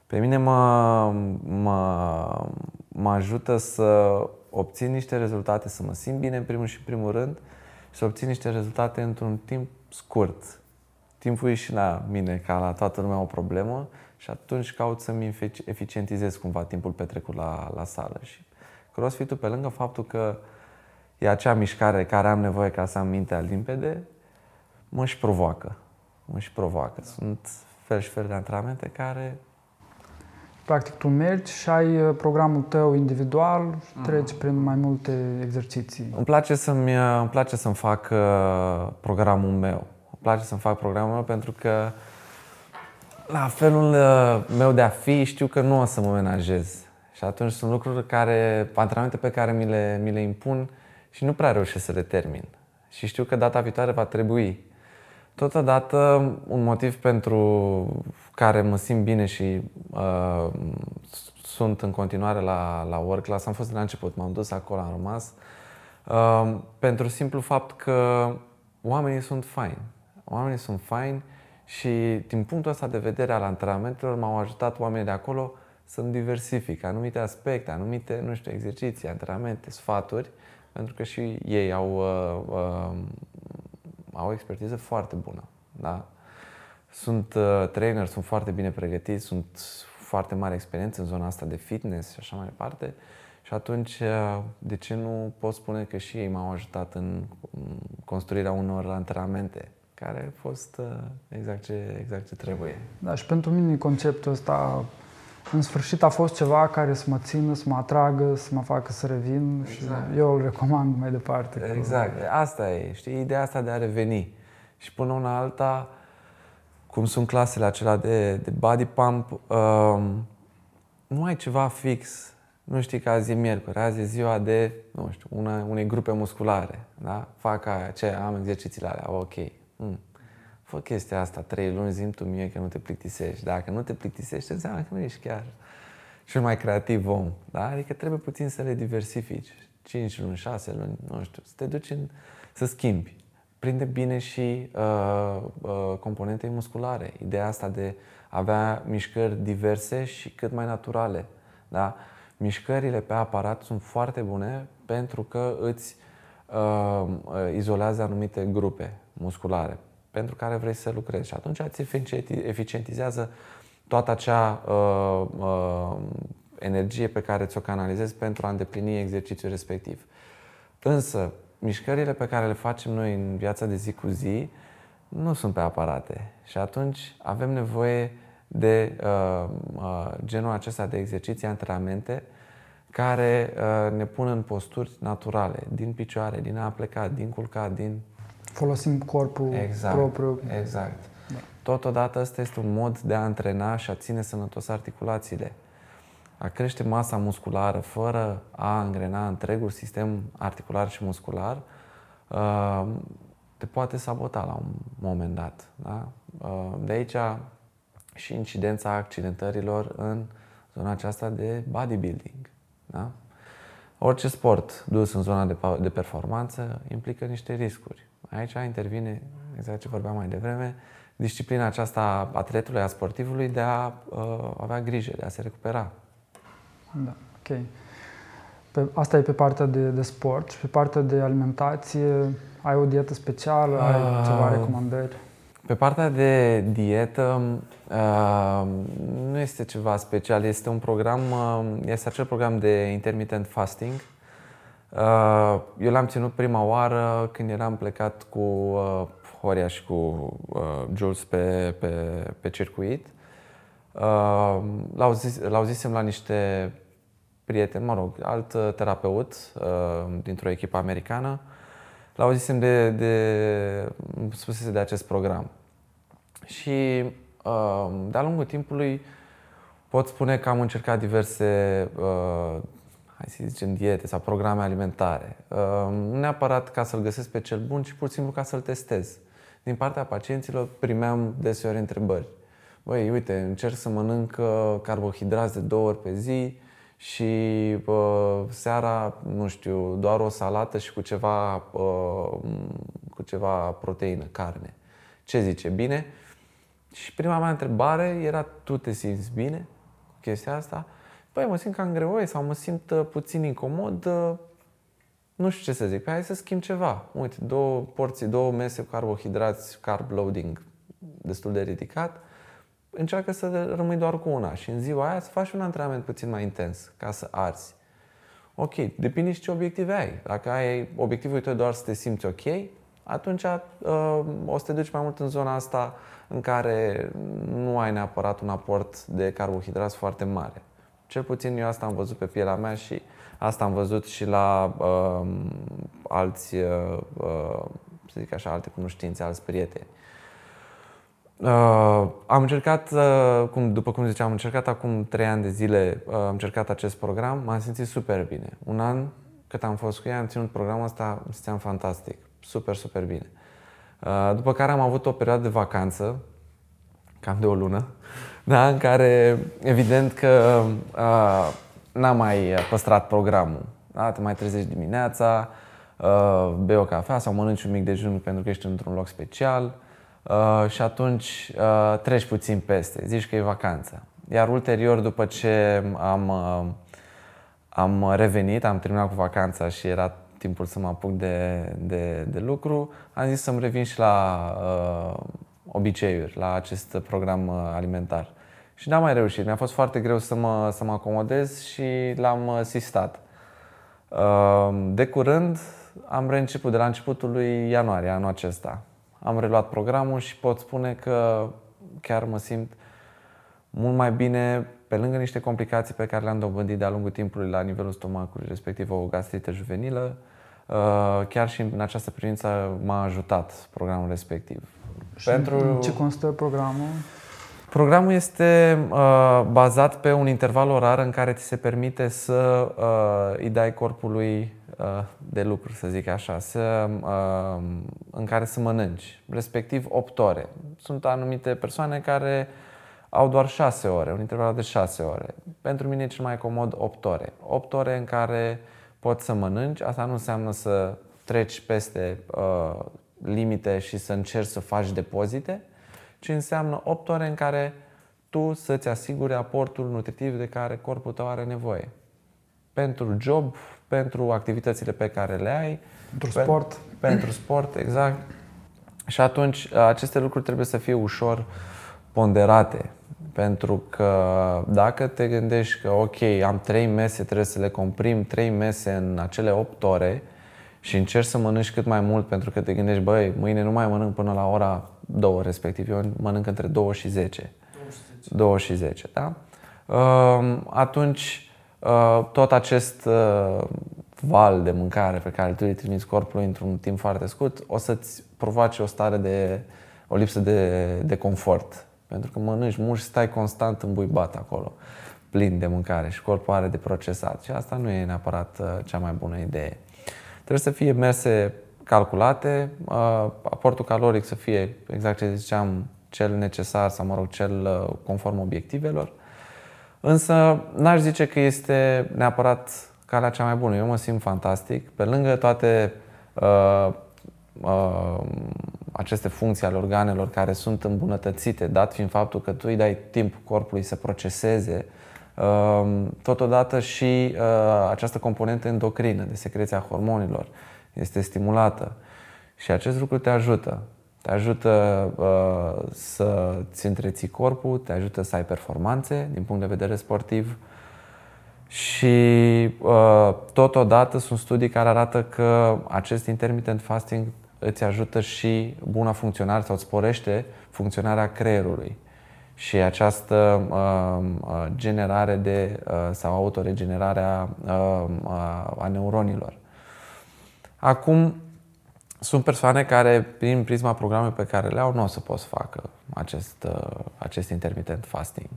Pe mine mă, mă, mă ajută să obțin niște rezultate, să mă simt bine în primul și în primul rând și să obțin niște rezultate într-un timp scurt. Timpul e și la mine, ca la toată lumea, o problemă și atunci caut să-mi eficientizez cumva timpul petrecut la, la sală. Și crossfit-ul, pe lângă faptul că uh, e acea mișcare care am nevoie ca să am mintea limpede, mă și provoacă. Mă și provoacă. Sunt fel și fel de antrenamente care... Practic, tu mergi și ai uh, programul tău individual și mm. treci prin mai multe exerciții. Îmi place să-mi, uh, îmi place să-mi fac uh, programul meu. Îmi place să-mi fac programul meu pentru că la felul meu de a fi știu că nu o să mă menajez. Și atunci sunt lucruri care, antrenamente pe care mi le, mi le impun și nu prea reușesc să le termin. Și știu că data viitoare va trebui. Totodată, un motiv pentru care mă simt bine și uh, sunt în continuare la, la work class, am fost de la început, m-am dus acolo, am rămas, uh, pentru simplu fapt că oamenii sunt faini. Oamenii sunt faini și din punctul ăsta de vedere al antrenamentelor m-au ajutat oamenii de acolo să-mi diversific anumite aspecte, anumite, nu știu, exerciții, antrenamente, sfaturi pentru că și ei au, uh, uh, au o expertiză foarte bună. Da? Sunt uh, trainer, sunt foarte bine pregătiți, sunt foarte mare experiență în zona asta de fitness și așa mai departe. Și atunci, uh, de ce nu pot spune că și ei m-au ajutat în construirea unor antrenamente care au fost uh, exact ce, exact ce trebuie. Da, și pentru mine conceptul ăsta în sfârșit a fost ceva care să mă țină, să mă atragă, să mă facă să revin exact. și eu îl recomand mai departe. Exact, asta e, știi, ideea asta de a reveni. Și până una alta, cum sunt clasele acelea de, de body pump, um, nu ai ceva fix. Nu știi că azi e miercuri, azi e ziua de, nu știu, una, unei grupe musculare, da? Fac aia, ce, am exercițiile alea, ok. Mm fă chestia asta trei luni, zim tu mie că nu te plictisești. Dacă nu te plictisești, înseamnă că nu ești chiar cel mai creativ om. Da? Adică trebuie puțin să le diversifici. 5 luni, 6 luni, nu știu, să te duci în, să schimbi. Prinde bine și uh, uh, componente musculare. Ideea asta de a avea mișcări diverse și cât mai naturale. Da? Mișcările pe aparat sunt foarte bune pentru că îți uh, izolează anumite grupe musculare pentru care vrei să lucrezi. Și atunci îți eficientizează toată acea uh, uh, energie pe care ți-o canalizezi pentru a îndeplini exercițiul respectiv. Însă, mișcările pe care le facem noi în viața de zi cu zi nu sunt pe aparate. Și atunci avem nevoie de uh, uh, genul acesta de exerciții, antrenamente, care uh, ne pun în posturi naturale, din picioare, din a pleca, din culcat, din... Folosim corpul exact, propriu. Exact. Da. Totodată ăsta este un mod de a antrena și a ține sănătos articulațiile. A crește masa musculară fără a îngrena întregul sistem articular și muscular uh, te poate sabota la un moment dat. Da? Uh, de aici și incidența accidentărilor în zona aceasta de bodybuilding. Da? Orice sport dus în zona de, de performanță implică niște riscuri. Aici intervine, exact ce vorbeam mai devreme, disciplina aceasta a atletului, a sportivului de a uh, avea grijă, de a se recupera. Da, ok. Pe, asta e pe partea de, de sport și pe partea de alimentație ai o dietă specială, uh, ai ceva recomandări? Pe partea de dietă uh, nu este ceva special, este un program, uh, este acel program de intermittent fasting. Uh, eu l-am ținut prima oară când eram plecat cu uh, Horia și cu uh, Jules pe, pe, pe circuit. Uh, l-au, zis, l-au zisem la niște prieteni, mă rog, alt terapeut uh, dintr-o echipă americană. L-au zisem de, de, spusese de acest program. Și uh, de-a lungul timpului pot spune că am încercat diverse, uh, hai să zicem, diete sau programe alimentare. Uh, nu neapărat ca să-l găsesc pe cel bun, ci pur și simplu ca să-l testez. Din partea pacienților primeam deseori întrebări. Băi, uite, încerc să mănânc carbohidrați de două ori pe zi și uh, seara, nu știu, doar o salată și cu ceva, uh, cu ceva proteină, carne. Ce zice? Bine? Și prima mea întrebare era, tu te simți bine cu chestia asta? Păi mă simt cam greoi sau mă simt uh, puțin incomod, uh, nu știu ce să zic, păi hai să schimb ceva. Uite, două porții, două mese cu carbohidrați, carb loading destul de ridicat, încearcă să rămâi doar cu una și în ziua aia să faci un antrenament puțin mai intens ca să arzi. Ok, depinde și ce obiective ai. Dacă ai obiectivul tău doar să te simți ok, atunci uh, o să te duci mai mult în zona asta în care nu ai neapărat un aport de carbohidrați foarte mare. Cel puțin eu asta am văzut pe pielea mea și asta am văzut și la uh, alți, uh, uh, să zic așa, alte cunoștințe, alți prieteni. Uh, am încercat, uh, cum, după cum ziceam, am încercat acum 3 ani de zile, uh, am încercat acest program, m-am simțit super bine. Un an cât am fost cu ea, am ținut programul ăsta, mă simțeam fantastic, super, super bine. Uh, după care am avut o perioadă de vacanță, cam de o lună, da, în care evident că uh, n-am mai păstrat programul. Da? Te mai trezești dimineața, uh, bei o cafea sau mănânci un mic dejun pentru că ești într-un loc special uh, și atunci uh, treci puțin peste, zici că e vacanță. Iar ulterior, după ce am, uh, am revenit, am terminat cu vacanța și era timpul să mă apuc de, de, de lucru, am zis să-mi revin și la uh, obiceiuri, la acest program uh, alimentar. Și n-am mai reușit. Mi-a fost foarte greu să mă, să mă acomodez și l-am uh, sistat. Uh, de curând am reînceput, de la începutul lui ianuarie anul acesta. Am reluat programul și pot spune că chiar mă simt mult mai bine pe lângă niște complicații pe care le-am dobândit de-a lungul timpului la nivelul stomacului, respectiv o gastrită juvenilă, uh, chiar și în această privință m-a ajutat programul respectiv. Și Pentru... ce constă programul? Programul este uh, bazat pe un interval orar în care ți se permite să uh, îi dai corpului uh, de lucru, să zic așa, să, uh, în care să mănânci, respectiv 8 ore. Sunt anumite persoane care au doar 6 ore, un interval de 6 ore. Pentru mine e cel mai comod 8 ore. 8 ore în care poți să mănânci, asta nu înseamnă să treci peste uh, limite și să încerci să faci depozite, ci înseamnă 8 ore în care tu să-ți asiguri aportul nutritiv de care corpul tău are nevoie. Pentru job, pentru activitățile pe care le ai. Pentru pe, sport. Pentru sport, exact. Și atunci aceste lucruri trebuie să fie ușor ponderate. Pentru că dacă te gândești că, ok, am trei mese, trebuie să le comprim trei mese în acele 8 ore și încerci să mănânci cât mai mult pentru că te gândești, băi, mâine nu mai mănânc până la ora două respectiv. Eu mănânc între 2 și 10. 2 și 10, da? Uh, atunci, uh, tot acest uh, val de mâncare pe care tu îi trimiți corpului într-un timp foarte scurt, o să-ți provoace o stare de, o lipsă de, de confort. Pentru că mănânci mult și stai constant îmbuibat acolo, plin de mâncare și corpul are de procesat. Și asta nu e neapărat uh, cea mai bună idee. Trebuie să fie mese calculate, uh, aportul caloric să fie, exact ce ziceam, cel necesar sau, mă rog, cel uh, conform obiectivelor. Însă n-aș zice că este neapărat calea cea mai bună. Eu mă simt fantastic. Pe lângă toate uh, uh, aceste funcții ale organelor care sunt îmbunătățite, dat fiind faptul că tu îi dai timp corpului să proceseze, uh, totodată și uh, această componentă endocrină de secreția hormonilor este stimulată. Și acest lucru te ajută. Te ajută uh, să-ți întreții corpul, te ajută să ai performanțe din punct de vedere sportiv, și uh, totodată sunt studii care arată că acest intermittent fasting îți ajută și buna funcționare sau îți sporește funcționarea creierului și această uh, uh generare de uh, sau autoregenerarea uh, uh, a neuronilor. Acum, sunt persoane care, prin prisma programului pe care le au, nu o să pot să facă acest, uh, acest intermittent fasting.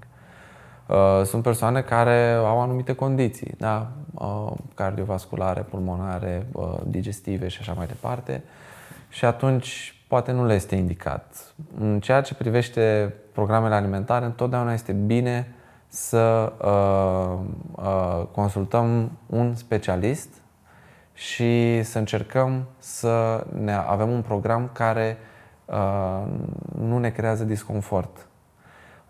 Uh, sunt persoane care au anumite condiții, da? Uh, cardiovasculare, pulmonare, uh, digestive și așa mai departe. Și atunci poate nu le este indicat. În ceea ce privește programele alimentare, întotdeauna este bine să consultăm un specialist și să încercăm să ne avem un program care nu ne creează disconfort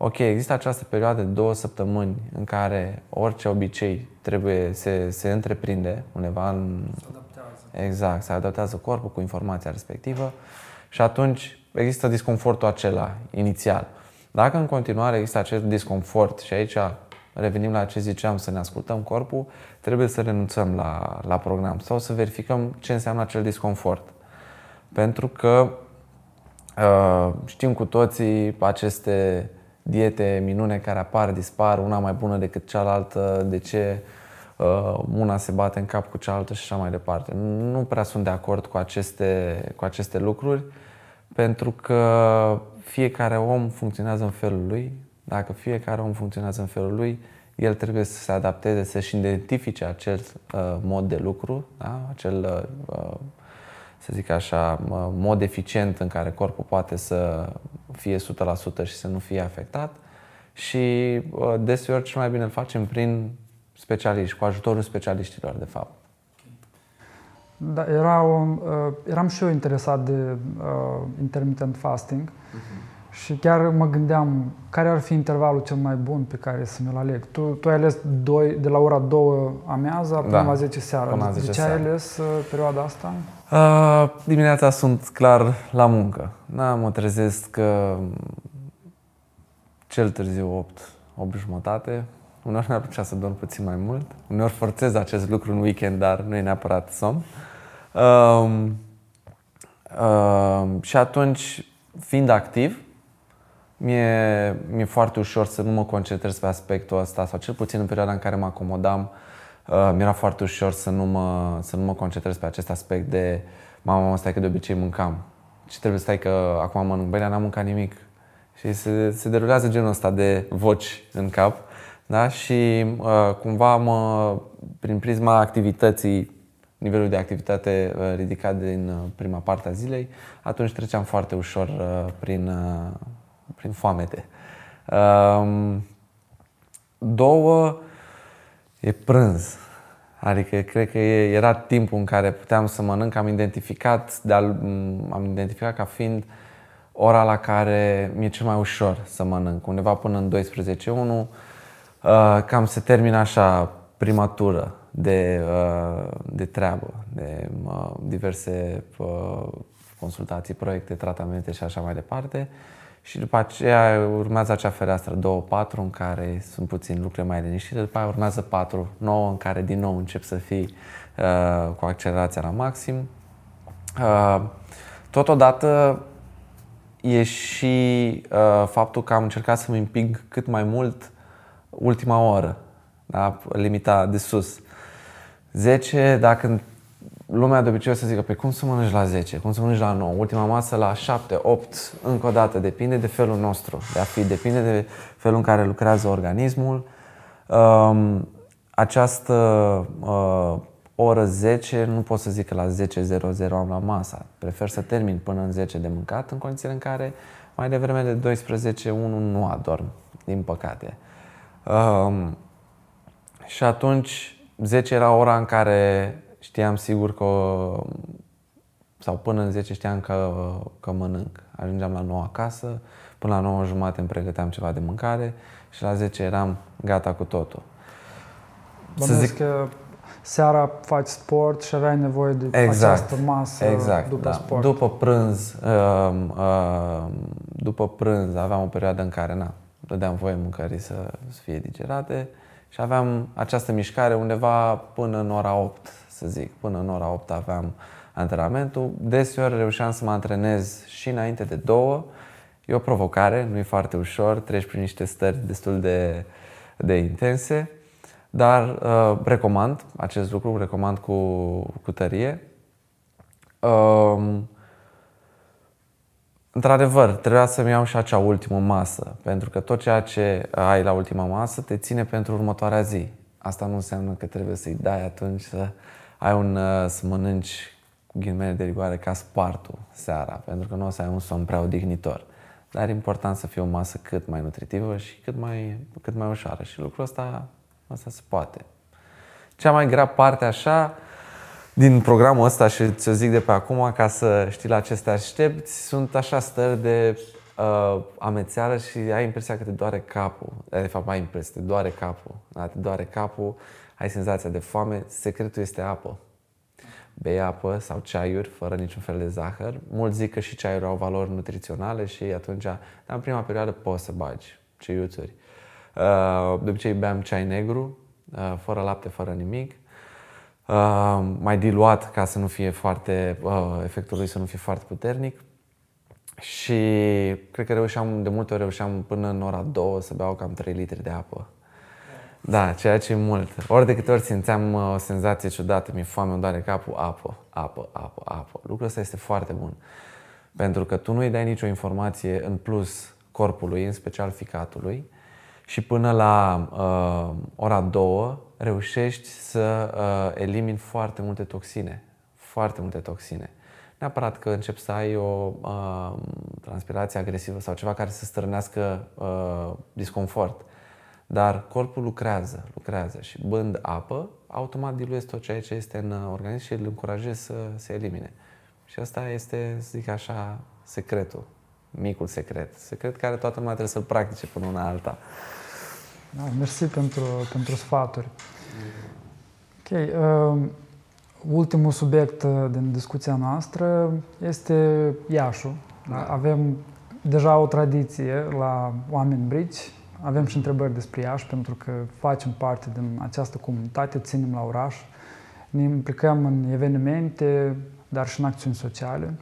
ok, există această perioadă de două săptămâni în care orice obicei trebuie se, se întreprinde undeva în... Se adaptează. Exact, se adaptează corpul cu informația respectivă și atunci există disconfortul acela inițial. Dacă în continuare există acest disconfort și aici revenim la ce ziceam, să ne ascultăm corpul, trebuie să renunțăm la, la program sau să verificăm ce înseamnă acel disconfort. Pentru că uh, știm cu toții aceste diete minune care apar, dispar, una mai bună decât cealaltă, de ce uh, una se bate în cap cu cealaltă și așa mai departe. Nu prea sunt de acord cu aceste, cu aceste lucruri, pentru că fiecare om funcționează în felul lui. Dacă fiecare om funcționează în felul lui, el trebuie să se adapteze, să-și identifice acel uh, mod de lucru, da? acel uh, să zic așa, mod eficient în care corpul poate să fie 100% și să nu fie afectat și deseori cel mai bine îl facem prin specialiști, cu ajutorul specialiștilor, de fapt. Da, era o, uh, eram și eu interesat de uh, intermittent fasting uh-huh. și chiar mă gândeam care ar fi intervalul cel mai bun pe care să mi-l aleg. Tu, tu ai ales doi, de la ora 2 amiaza până da, la 10 seara. Până la 10 de ce seara. ai ales uh, perioada asta? Uh, dimineața sunt clar la muncă. Da, mă trezesc că cel târziu 8, 8 jumătate. Uneori mi-ar plăcea să dorm puțin mai mult. Uneori forțez acest lucru în weekend, dar nu e neapărat somn. Uh, uh, și atunci, fiind activ, mi-e, mi-e foarte ușor să nu mă concentrez pe aspectul ăsta, sau cel puțin în perioada în care mă acomodam, uh, mi-era foarte ușor să nu, mă, să nu mă concentrez pe acest aspect de mama, stai că de obicei mâncam. Și trebuie să stai că acum mănânc. Băi, n-am mâncat nimic. Și se, se derulează genul ăsta de voci în cap. Da? Și uh, cumva mă, prin prisma activității, nivelul de activitate uh, ridicat din uh, prima parte a zilei, atunci treceam foarte ușor uh, prin, uh, prin foamete. Uh, două, e prânz. Adică cred că era timpul în care puteam să mănânc, am identificat, de am identificat ca fiind ora la care mi-e cel mai ușor să mănânc, undeva până în 12.1, uh, cam se termină așa prima tură de, uh, de treabă, de uh, diverse consultații, proiecte, tratamente și așa mai departe. Și după aceea urmează acea fereastră 2-4 în care sunt puțin lucruri mai liniștite, după aceea urmează 4 9 în care din nou încep să fii uh, cu accelerația la maxim. Uh, totodată e și uh, faptul că am încercat să-mi împing cât mai mult ultima oră, da? limita de sus. 10, dacă lumea de obicei o să zică, pe cum să mănânci la 10, cum să mănânci la 9, ultima masă la 7, 8, încă o dată, depinde de felul nostru de a fi, depinde de felul în care lucrează organismul. Um, această uh, oră 10, nu pot să zic că la 10.00 am la masa. Prefer să termin până în 10 de mâncat, în condițiile în care mai devreme de 12, 1 nu adorm, din păcate. Um, și atunci 10 era ora în care știam sigur că sau până în 10 știam că, că mănânc. Ajungeam la 9 acasă, până la 9 jumate îmi pregăteam ceva de mâncare și la 10 eram gata cu totul. Să zic că seara faci sport și aveai nevoie de exact, această masă exact, după da. sport. După prânz, uh, uh, după prânz aveam o perioadă în care na, dădeam voie mâncării să, să fie digerate și aveam această mișcare undeva până în ora 8, să zic. Până în ora 8 aveam antrenamentul. Deseori reușeam să mă antrenez și înainte de două. E o provocare, nu e foarte ușor, treci prin niște stări destul de, de intense. Dar uh, recomand acest lucru, recomand cu, cu tărie. Uh, într-adevăr, trebuia să-mi iau și acea ultimă masă, pentru că tot ceea ce ai la ultima masă te ține pentru următoarea zi. Asta nu înseamnă că trebuie să-i dai atunci să ai un, uh, să mănânci cu ghimele de rigoare ca spartul seara, pentru că nu o să ai un somn prea odihnitor. Dar e important să fie o masă cât mai nutritivă și cât mai, cât mai ușoară. Și lucrul ăsta Asta se poate. Cea mai grea parte așa din programul ăsta și ți-o zic de pe acum ca să știi la ce te aștepți, sunt așa stări de uh, amețeală și ai impresia că te doare capul. De fapt, ai impresia, te doare capul. Da, te doare capul, ai senzația de foame. Secretul este apă. Bei apă sau ceaiuri fără niciun fel de zahăr. Mulți zic că și ceaiuri au valori nutriționale și atunci, dar în prima perioadă poți să bagi ceiuțuri. Uh, de obicei beam ceai negru, uh, fără lapte, fără nimic. Uh, mai diluat ca să nu fie foarte, efectul lui să nu fie foarte puternic. Și cred că reușeam, de multe ori reușeam până în ora 2 să beau cam 3 litri de apă. Da, ceea ce e mult. Ori de câte ori simțeam o senzație ciudată, mi-e foame, îmi doare capul, apă, apă, apă, apă. Lucrul ăsta este foarte bun. Pentru că tu nu îi dai nicio informație în plus corpului, în special ficatului, și până la uh, ora 2 reușești să uh, elimini foarte multe toxine. Foarte multe toxine. Neapărat că începi să ai o uh, transpirație agresivă sau ceva care să stârnească uh, disconfort. Dar corpul lucrează, lucrează și bând apă, automat diluezi tot ceea ce este în organism și îl încurajezi să se elimine. Și asta este, să zic așa, secretul micul secret. Secret care toată lumea trebuie să-l practice până una alta. Da, mersi pentru, pentru sfaturi. Ok. Uh, ultimul subiect uh, din discuția noastră este Iașul. Da? da. Avem deja o tradiție la Oameni Brici. Avem și întrebări despre Iași, pentru că facem parte din această comunitate, ținem la oraș, ne implicăm în evenimente, dar și în acțiuni sociale.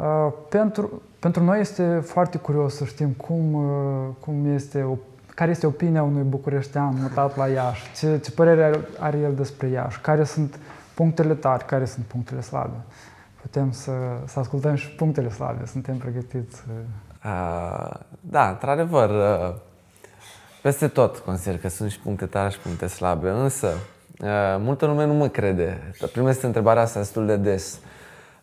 Uh, pentru, pentru noi este foarte curios să știm cum, uh, cum este o, care este opinia unui bucureștean mutat la Iași, ce, ce părere are el despre Iași, care sunt punctele tari, care sunt punctele slabe. Putem să, să ascultăm și punctele slabe, suntem pregătiți. Uh, da, într-adevăr, uh, peste tot consider că sunt și puncte tari și puncte slabe, însă uh, multă lume nu mă crede. Primesc întrebarea asta destul de des.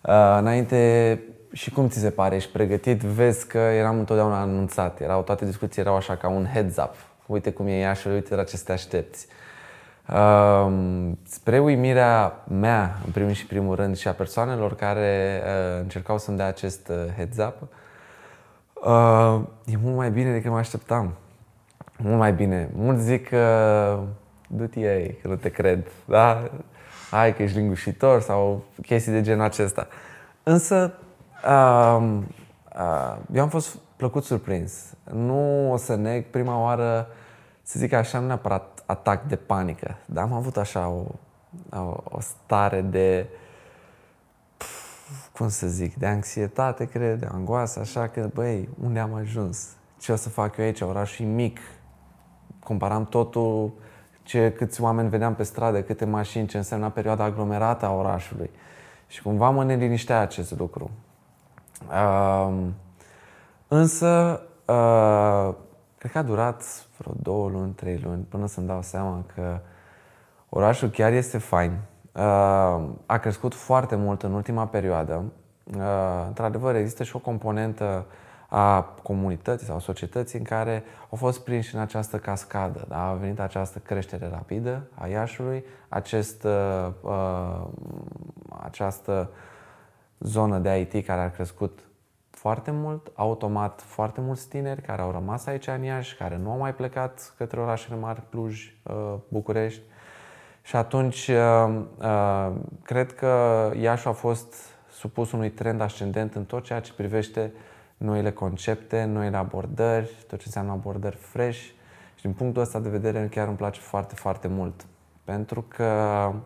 Uh, înainte și cum ți se pare? Ești pregătit? Vezi că eram întotdeauna anunțat. Erau, toate discuții erau așa ca un heads up. Uite cum e ea și uite la ce să te aștepți. Uh, spre uimirea mea, în primul și primul rând, și a persoanelor care uh, încercau să-mi dea acest uh, heads up, uh, e mult mai bine decât mă așteptam. Mult mai bine. Mulți zic că uh, du-te ei, că nu te cred, da? Hai că ești lingușitor sau chestii de genul acesta. Însă Uh, uh, eu am fost plăcut surprins. Nu o să neg, prima oară, să zic așa, nu neapărat atac de panică, dar am avut așa o, o, o stare de... cum să zic, de anxietate, cred, de angoasă, așa că, băi, unde am ajuns? Ce o să fac eu aici? Orașul e mic. Comparam totul, ce, câți oameni vedeam pe stradă, câte mașini, ce însemna perioada aglomerată a orașului. Și cumva mă neliniștea acest lucru. Uh, însă, uh, cred că a durat vreo două luni, trei luni, până să-mi dau seama că orașul chiar este fain. Uh, a crescut foarte mult în ultima perioadă. Uh, într-adevăr, există și o componentă a comunității sau societății în care au fost prinși în această cascadă. Da? A venit această creștere rapidă a Iașului, acest, uh, uh, această zonă de IT care a crescut foarte mult, automat foarte mulți tineri care au rămas aici în Iași, care nu au mai plecat către orașele mari, Cluj, uh, București. Și atunci uh, uh, cred că Iașul a fost supus unui trend ascendent în tot ceea ce privește noile concepte, noile abordări, tot ce înseamnă abordări fresh. Și din punctul ăsta de vedere chiar îmi place foarte, foarte mult. Pentru că Mm,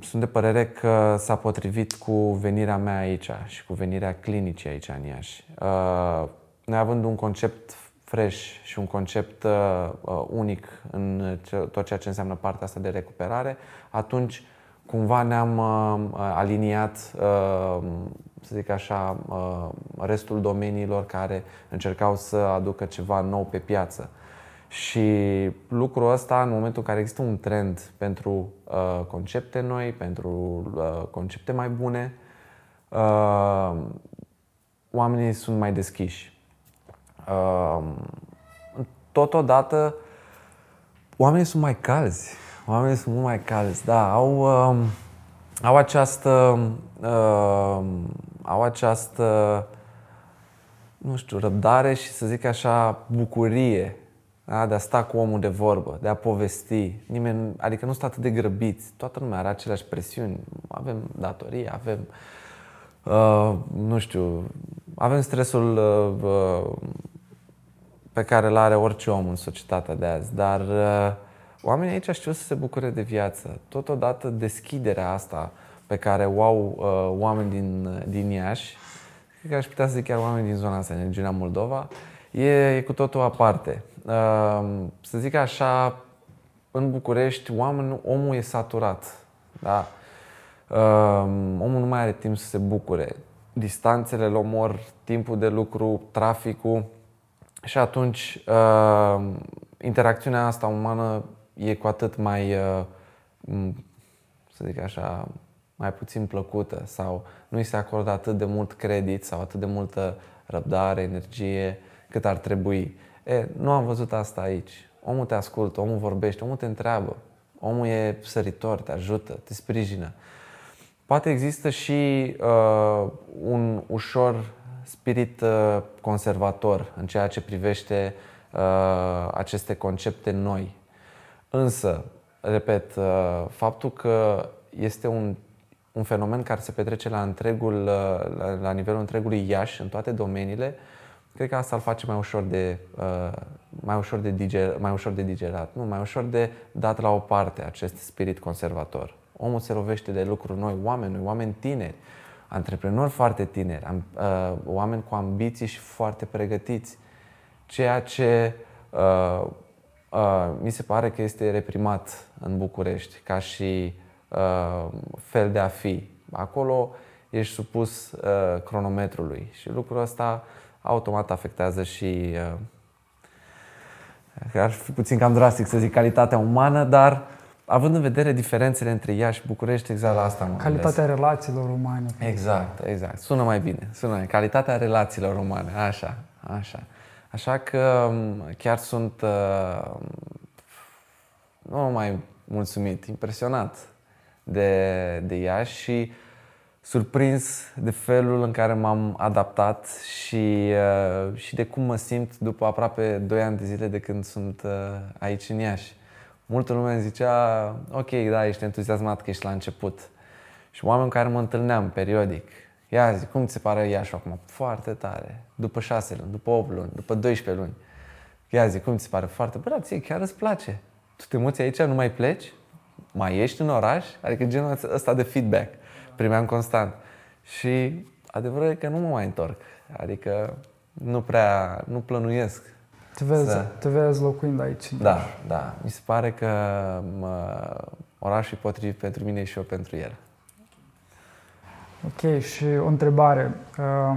sunt de părere că s-a potrivit cu venirea mea aici și cu venirea clinicii aici în Iași. Uh, noi având un concept fresh și un concept uh, uh, unic în tot ceea ce înseamnă partea asta de recuperare, atunci cumva ne-am aliniat, să zic așa, restul domeniilor care încercau să aducă ceva nou pe piață. Și lucrul ăsta, în momentul în care există un trend pentru uh, concepte noi, pentru uh, concepte mai bune, uh, oamenii sunt mai deschiși. Uh, totodată, oamenii sunt mai calzi. Oamenii sunt mult mai calzi, da, au, uh, au această, uh, au această, nu știu, răbdare și să zic așa, bucurie da? de a sta cu omul de vorbă, de a povesti. Nimeni, adică nu stă atât de grăbiți. Toată lumea are aceleași presiuni. Avem datorii, avem, uh, nu știu, avem stresul uh, uh, pe care îl are orice om în societatea de azi. Dar uh, oamenii aici știu să se bucure de viață. Totodată deschiderea asta pe care o au uh, oameni din, din Iași, cred că aș putea să zic chiar oameni din zona asta, din regiunea Moldova, e, e cu totul aparte. Ehm, să zic așa, în București, oamenul, omul e saturat. Da? Ehm, omul nu mai are timp să se bucure. Distanțele îl omor, timpul de lucru, traficul. Și atunci, ehm, interacțiunea asta umană e cu atât mai, să zic așa, mai puțin plăcută sau nu îi se acordă atât de mult credit sau atât de multă răbdare, energie cât ar trebui. E, nu am văzut asta aici. Omul te ascultă, omul vorbește, omul te întreabă. Omul e săritor, te ajută, te sprijină. Poate există și uh, un ușor spirit uh, conservator în ceea ce privește uh, aceste concepte noi. Însă, repet, uh, faptul că este un, un fenomen care se petrece la, întregul, uh, la, la nivelul întregului Iași, în toate domeniile, uh, cred că asta îl face mai ușor de, uh, mai ușor de, diger, mai ușor de digerat, nu, mai ușor de dat la o parte acest spirit conservator. Omul se lovește de lucruri noi, oameni noi, oameni tineri, antreprenori foarte tineri, am, uh, oameni cu ambiții și foarte pregătiți, ceea ce uh, uh, mi se pare că este reprimat în București ca și uh, fel de a fi. Acolo ești supus uh, cronometrului și lucrul ăsta uh, automat afectează și uh, ar fi puțin cam drastic să zic calitatea umană, dar având în vedere diferențele între ea și București, exact la asta mă Calitatea gândesc. relațiilor umane. Exact, exact. Sună mai bine. Sună mai. Calitatea relațiilor umane. Așa, așa. Așa că um, chiar sunt uh, nu mai mulțumit, impresionat de, de ea și surprins de felul în care m-am adaptat și, uh, și de cum mă simt după aproape 2 ani de zile de când sunt uh, aici în Iași. Multă lume îmi zicea, ok, da, ești entuziasmat că ești la început. Și oameni cu care mă întâlneam periodic. Ia zi, cum ți se pare Iași acum? Foarte tare. După 6 luni, după 8 luni, după 12 luni. Ia zi, cum ți se pare? Foarte, bă, da, ție chiar îți place. Tu te muți aici, nu mai pleci? Mai ești în oraș? Adică genul ăsta de feedback primeam constant. Și adevărul e că nu mă mai întorc. Adică nu prea, nu plănuiesc. Te vezi, să... te vezi locuind aici. Da, da. Mi se pare că mă, orașul e potrivit pentru mine și eu pentru el. Ok, și o întrebare. Uh,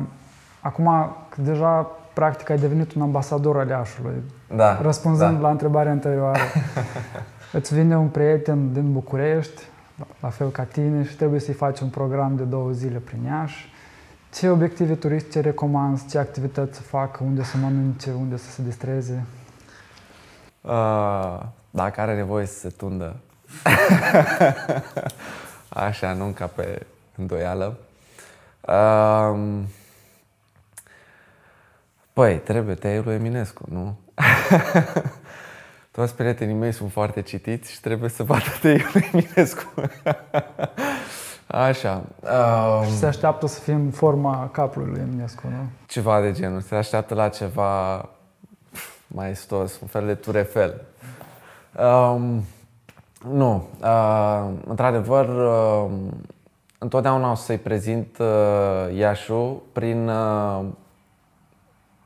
acum, deja practic ai devenit un ambasador al Iașului. Da. Răspunzând da. la întrebarea anterioară. *laughs* Îți vine un prieten din București, la fel ca tine, și trebuie să-i faci un program de două zile prin Iași. Ce obiective turistice recomanzi? Ce activități să facă? Unde să mănânce? Unde să se distreze? Uh, dacă are nevoie să se tundă. *laughs* Așa, nu ca pe îndoială. Uh, păi, trebuie teiul lui Eminescu, nu? *laughs* Toți prietenii mei sunt foarte citiți și trebuie să vadă teiul lui Eminescu. Așa. Um, și se așteaptă să fie în forma capului lui Eminescu, nu? Ceva de genul. Se așteaptă la ceva mai stos, un fel de turefel. Um, nu. Uh, într-adevăr, uh, întotdeauna o să-i prezint uh, Iașu prin uh,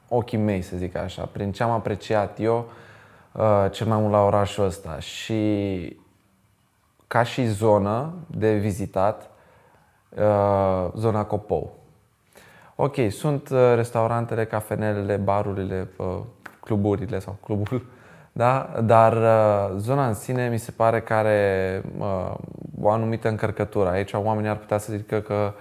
ochii mei, să zic așa, prin ce am apreciat eu uh, cel mai mult la orașul ăsta. Și ca și zonă de vizitat, uh, zona Copou. Ok, sunt uh, restaurantele, cafenelele, barurile, uh, cluburile sau clubul, *laughs* da? dar uh, zona în sine mi se pare că are uh, o anumită încărcătură. Aici oamenii ar putea să zică că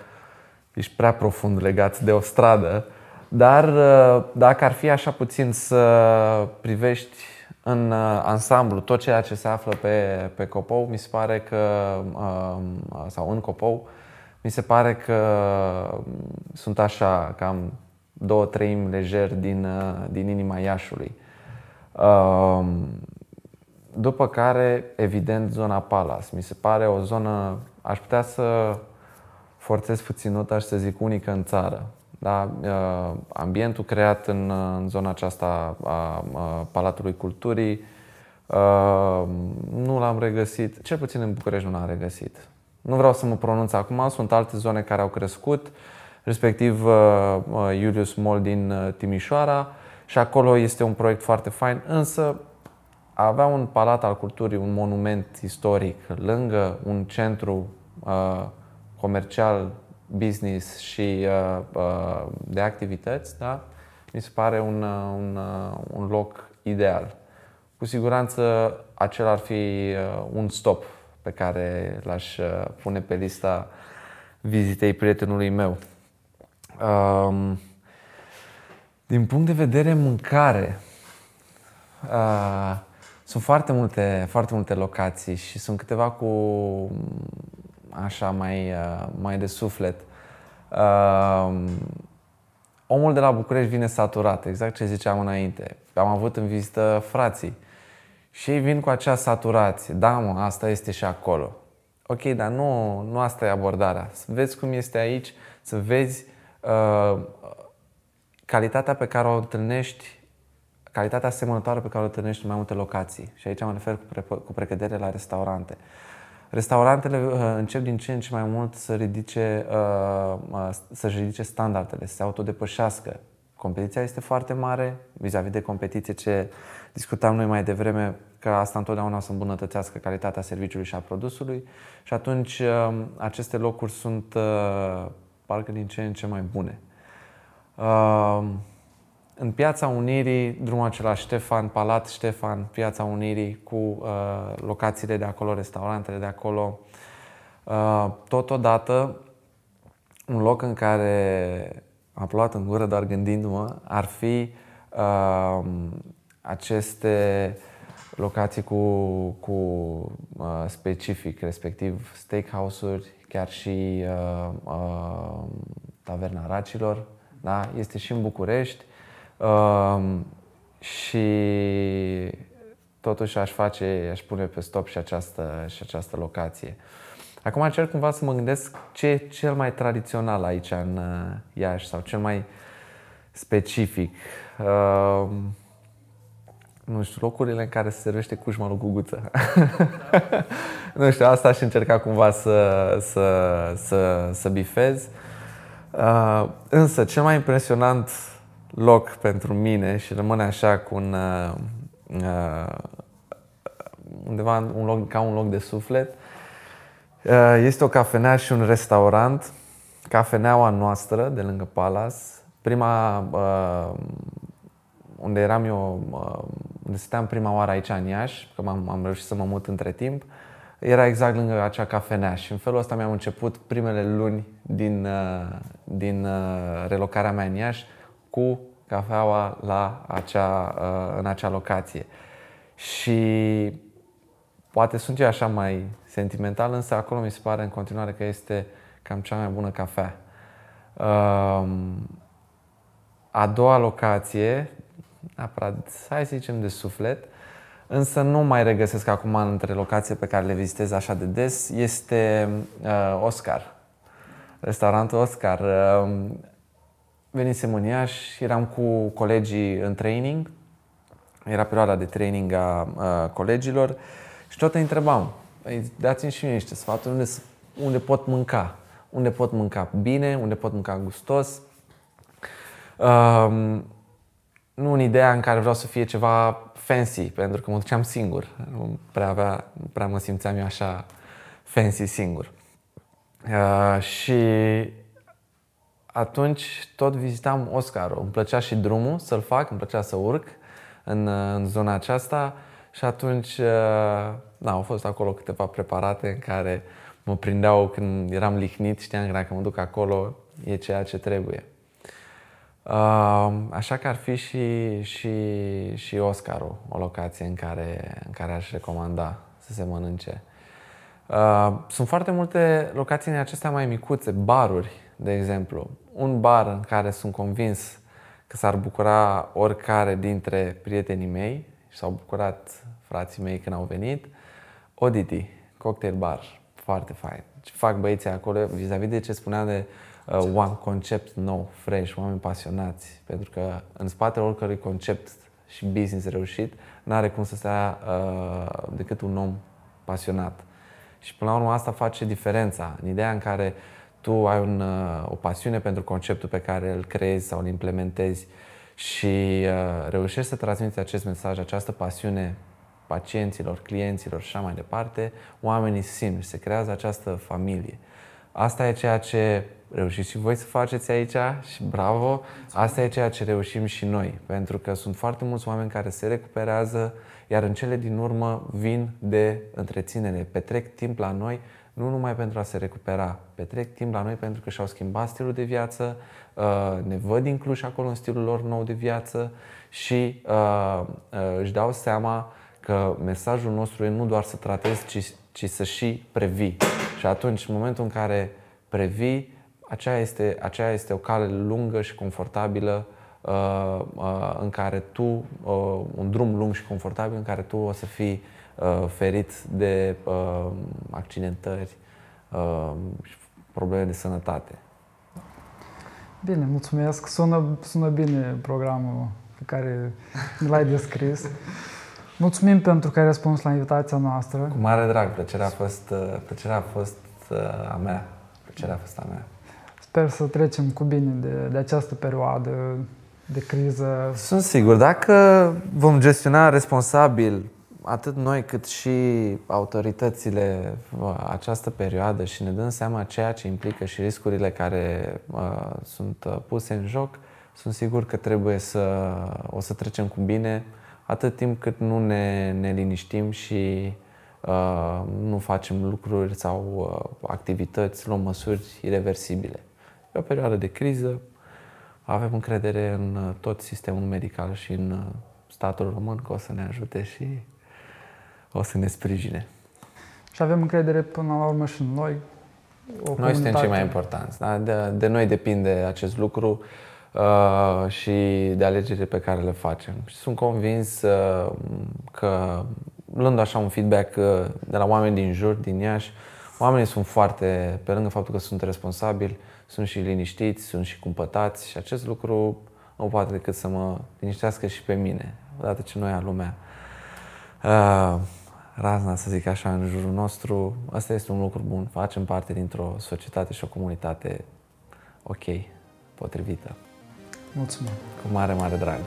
ești prea profund legat de o stradă, dar uh, dacă ar fi așa puțin să privești în uh, ansamblu tot ceea ce se află pe, pe Copou, mi se pare că, uh, sau în Copou, mi se pare că sunt așa, cam două treimi lejer din, din inima Iașului. După care, evident, zona Palace. Mi se pare o zonă, aș putea să forțez puțin nota și să zic unică în țară. Da? Ambientul creat în, în zona aceasta a Palatului Culturii nu l-am regăsit, cel puțin în București nu l-am regăsit. Nu vreau să mă pronunț acum, sunt alte zone care au crescut, respectiv uh, uh, Julius Mall din uh, Timișoara și acolo este un proiect foarte fain, însă a avea un palat al culturii, un monument istoric lângă un centru comercial, business și de activități, da? mi se pare un, un, un loc ideal. Cu siguranță acela ar fi un stop pe care l-aș uh, pune pe lista vizitei prietenului meu. Um, din punct de vedere mâncare, uh, sunt foarte multe, foarte multe locații și sunt câteva cu așa mai, uh, mai de suflet. Uh, omul de la București vine saturat, exact ce ziceam înainte. Am avut în vizită frații și ei vin cu acea saturație. Da, mă, asta este și acolo. Ok, dar nu, nu asta e abordarea. Să vezi cum este aici, să vezi uh, calitatea pe care o întâlnești, calitatea asemănătoare pe care o întâlnești în mai multe locații. Și aici mă refer cu, pre, cu precădere la restaurante. Restaurantele uh, încep din ce în ce mai mult să ridice, uh, uh, să-și ridice standardele, să se autodepășească. Competiția este foarte mare vis-a-vis de competiție ce discutam noi mai devreme că asta întotdeauna o să îmbunătățească calitatea serviciului și a produsului și atunci um, aceste locuri sunt uh, parcă din ce în ce mai bune. Um, în Piața Unirii, drumul acela Ștefan, Palat Ștefan, Piața Unirii, cu uh, locațiile de acolo, restaurantele de acolo. Uh, totodată, un loc în care am luat în gură doar gândindu-mă, ar fi uh, aceste locații cu, cu uh, specific, respectiv steakhouse-uri, chiar și uh, uh, Taverna Racilor, da? este și în București uh, și totuși aș face, aș pune pe stop și această, și această locație. Acum încerc cumva să mă gândesc ce e cel mai tradițional aici în uh, Iași sau cel mai specific. Uh, nu știu, locurile în care se servește cușma lui Guguță. *laughs* nu știu, asta aș încerca cumva să, să, să, să bifez. Uh, însă, cel mai impresionant loc pentru mine și rămâne așa cu un, uh, uh, undeva un loc, ca un loc de suflet, uh, este o cafenea și un restaurant, cafeneaua noastră de lângă Palace. Prima, uh, unde eram eu, uh, unde stăteam prima oară aici în Iași, că am, am reușit să mă mut între timp, era exact lângă acea cafenea și în felul ăsta mi-am început primele luni din, uh, din uh, relocarea mea în Iași cu cafeaua la acea, uh, în acea locație. Și poate sunt eu așa mai sentimental, însă acolo mi se pare în continuare că este cam cea mai bună cafea. Um, a doua locație, neapărat, hai să zicem de suflet, însă nu mai regăsesc acum între locații pe care le vizitez așa de des, este uh, Oscar. Restaurantul Oscar. Uh, venisem în Iași, eram cu colegii în training, era perioada de training a, a colegilor și tot îi întrebam, dați-mi și mie niște sfaturi unde, unde pot mânca, unde pot mânca bine, unde pot mânca gustos. Um, nu în ideea în care vreau să fie ceva fancy, pentru că mă duceam singur. Nu prea, avea, nu prea mă simțeam eu așa fancy singur. Uh, și atunci tot vizitam Oscarul. Îmi plăcea și drumul să-l fac, îmi plăcea să urc în, în zona aceasta și atunci da, au fost acolo câteva preparate în care mă prindeau când eram lihnit, știam că dacă mă duc acolo e ceea ce trebuie. Așa că ar fi și, și, și Oscarul, o locație în care, în care aș recomanda să se mănânce. Sunt foarte multe locații în acestea mai micuțe, baruri, de exemplu, un bar în care sunt convins că s-ar bucura oricare dintre prietenii mei și s-au bucurat frații mei când au venit, Odity, cocktail bar, foarte fain. Ce fac băieții acolo vis-a-vis de ce spunea de uh, un concept nou, fresh, oameni pasionați, pentru că în spatele oricărui concept și business reușit, n-are cum să stea uh, decât un om pasionat. Și până la urmă asta face diferența, în ideea în care uh, tu ai un, uh, o pasiune pentru conceptul pe care îl creezi sau îl implementezi și uh, reușești să transmiți acest mesaj, această pasiune pacienților, clienților și așa mai departe, oamenii simt și se creează această familie. Asta e ceea ce reușiți și voi să faceți aici și bravo! Asta e ceea ce reușim și noi, pentru că sunt foarte mulți oameni care se recuperează, iar în cele din urmă vin de întreținere, petrec timp la noi nu numai pentru a se recupera, petrec timp la noi pentru că și-au schimbat stilul de viață, uh, ne văd incluși acolo în stilul lor nou de viață și uh, uh, își dau seama că mesajul nostru e nu doar să tratezi, ci, ci să și previi. Și atunci, în momentul în care previi, aceea este, aceea este o cale lungă și confortabilă în care tu, un drum lung și confortabil în care tu o să fii uh, ferit de uh, accidentări uh, și probleme de sănătate. Bine, mulțumesc. Sună, sună bine programul pe care l-ai *laughs* descris. Mulțumim pentru că ai răspuns la invitația noastră. Cu mare drag, plăcerea a fost, uh, plăcerea a, fost uh, a mea. Plăcerea a fost a mea. Sper să trecem cu bine de, de această perioadă de criză. Sunt sigur, dacă vom gestiona responsabil atât noi cât și autoritățile această perioadă și ne dăm seama ceea ce implică și riscurile care uh, sunt uh, puse în joc, sunt sigur că trebuie să o să trecem cu bine atât timp cât nu ne, ne liniștim și uh, nu facem lucruri sau uh, activități, luăm măsuri irreversibile. E o perioadă de criză, avem încredere în uh, tot sistemul medical și în uh, statul român că o să ne ajute și o să ne sprijine. Și avem încredere până la urmă și în noi. O noi suntem cei mai importanți. Da? De, de noi depinde acest lucru uh, și de alegerile pe care le facem. Și sunt convins uh, că, luând așa un feedback uh, de la oameni din jur, din Iași, oamenii sunt foarte, pe lângă faptul că sunt responsabili, sunt și liniștiți, sunt și cumpătați și acest lucru nu poate decât să mă liniștească și pe mine. odată ce noi lumea uh, razna, să zic așa, în jurul nostru, asta este un lucru bun. Facem parte dintr-o societate și o comunitate ok, potrivită. Mulțumesc! Cu mare, mare drag!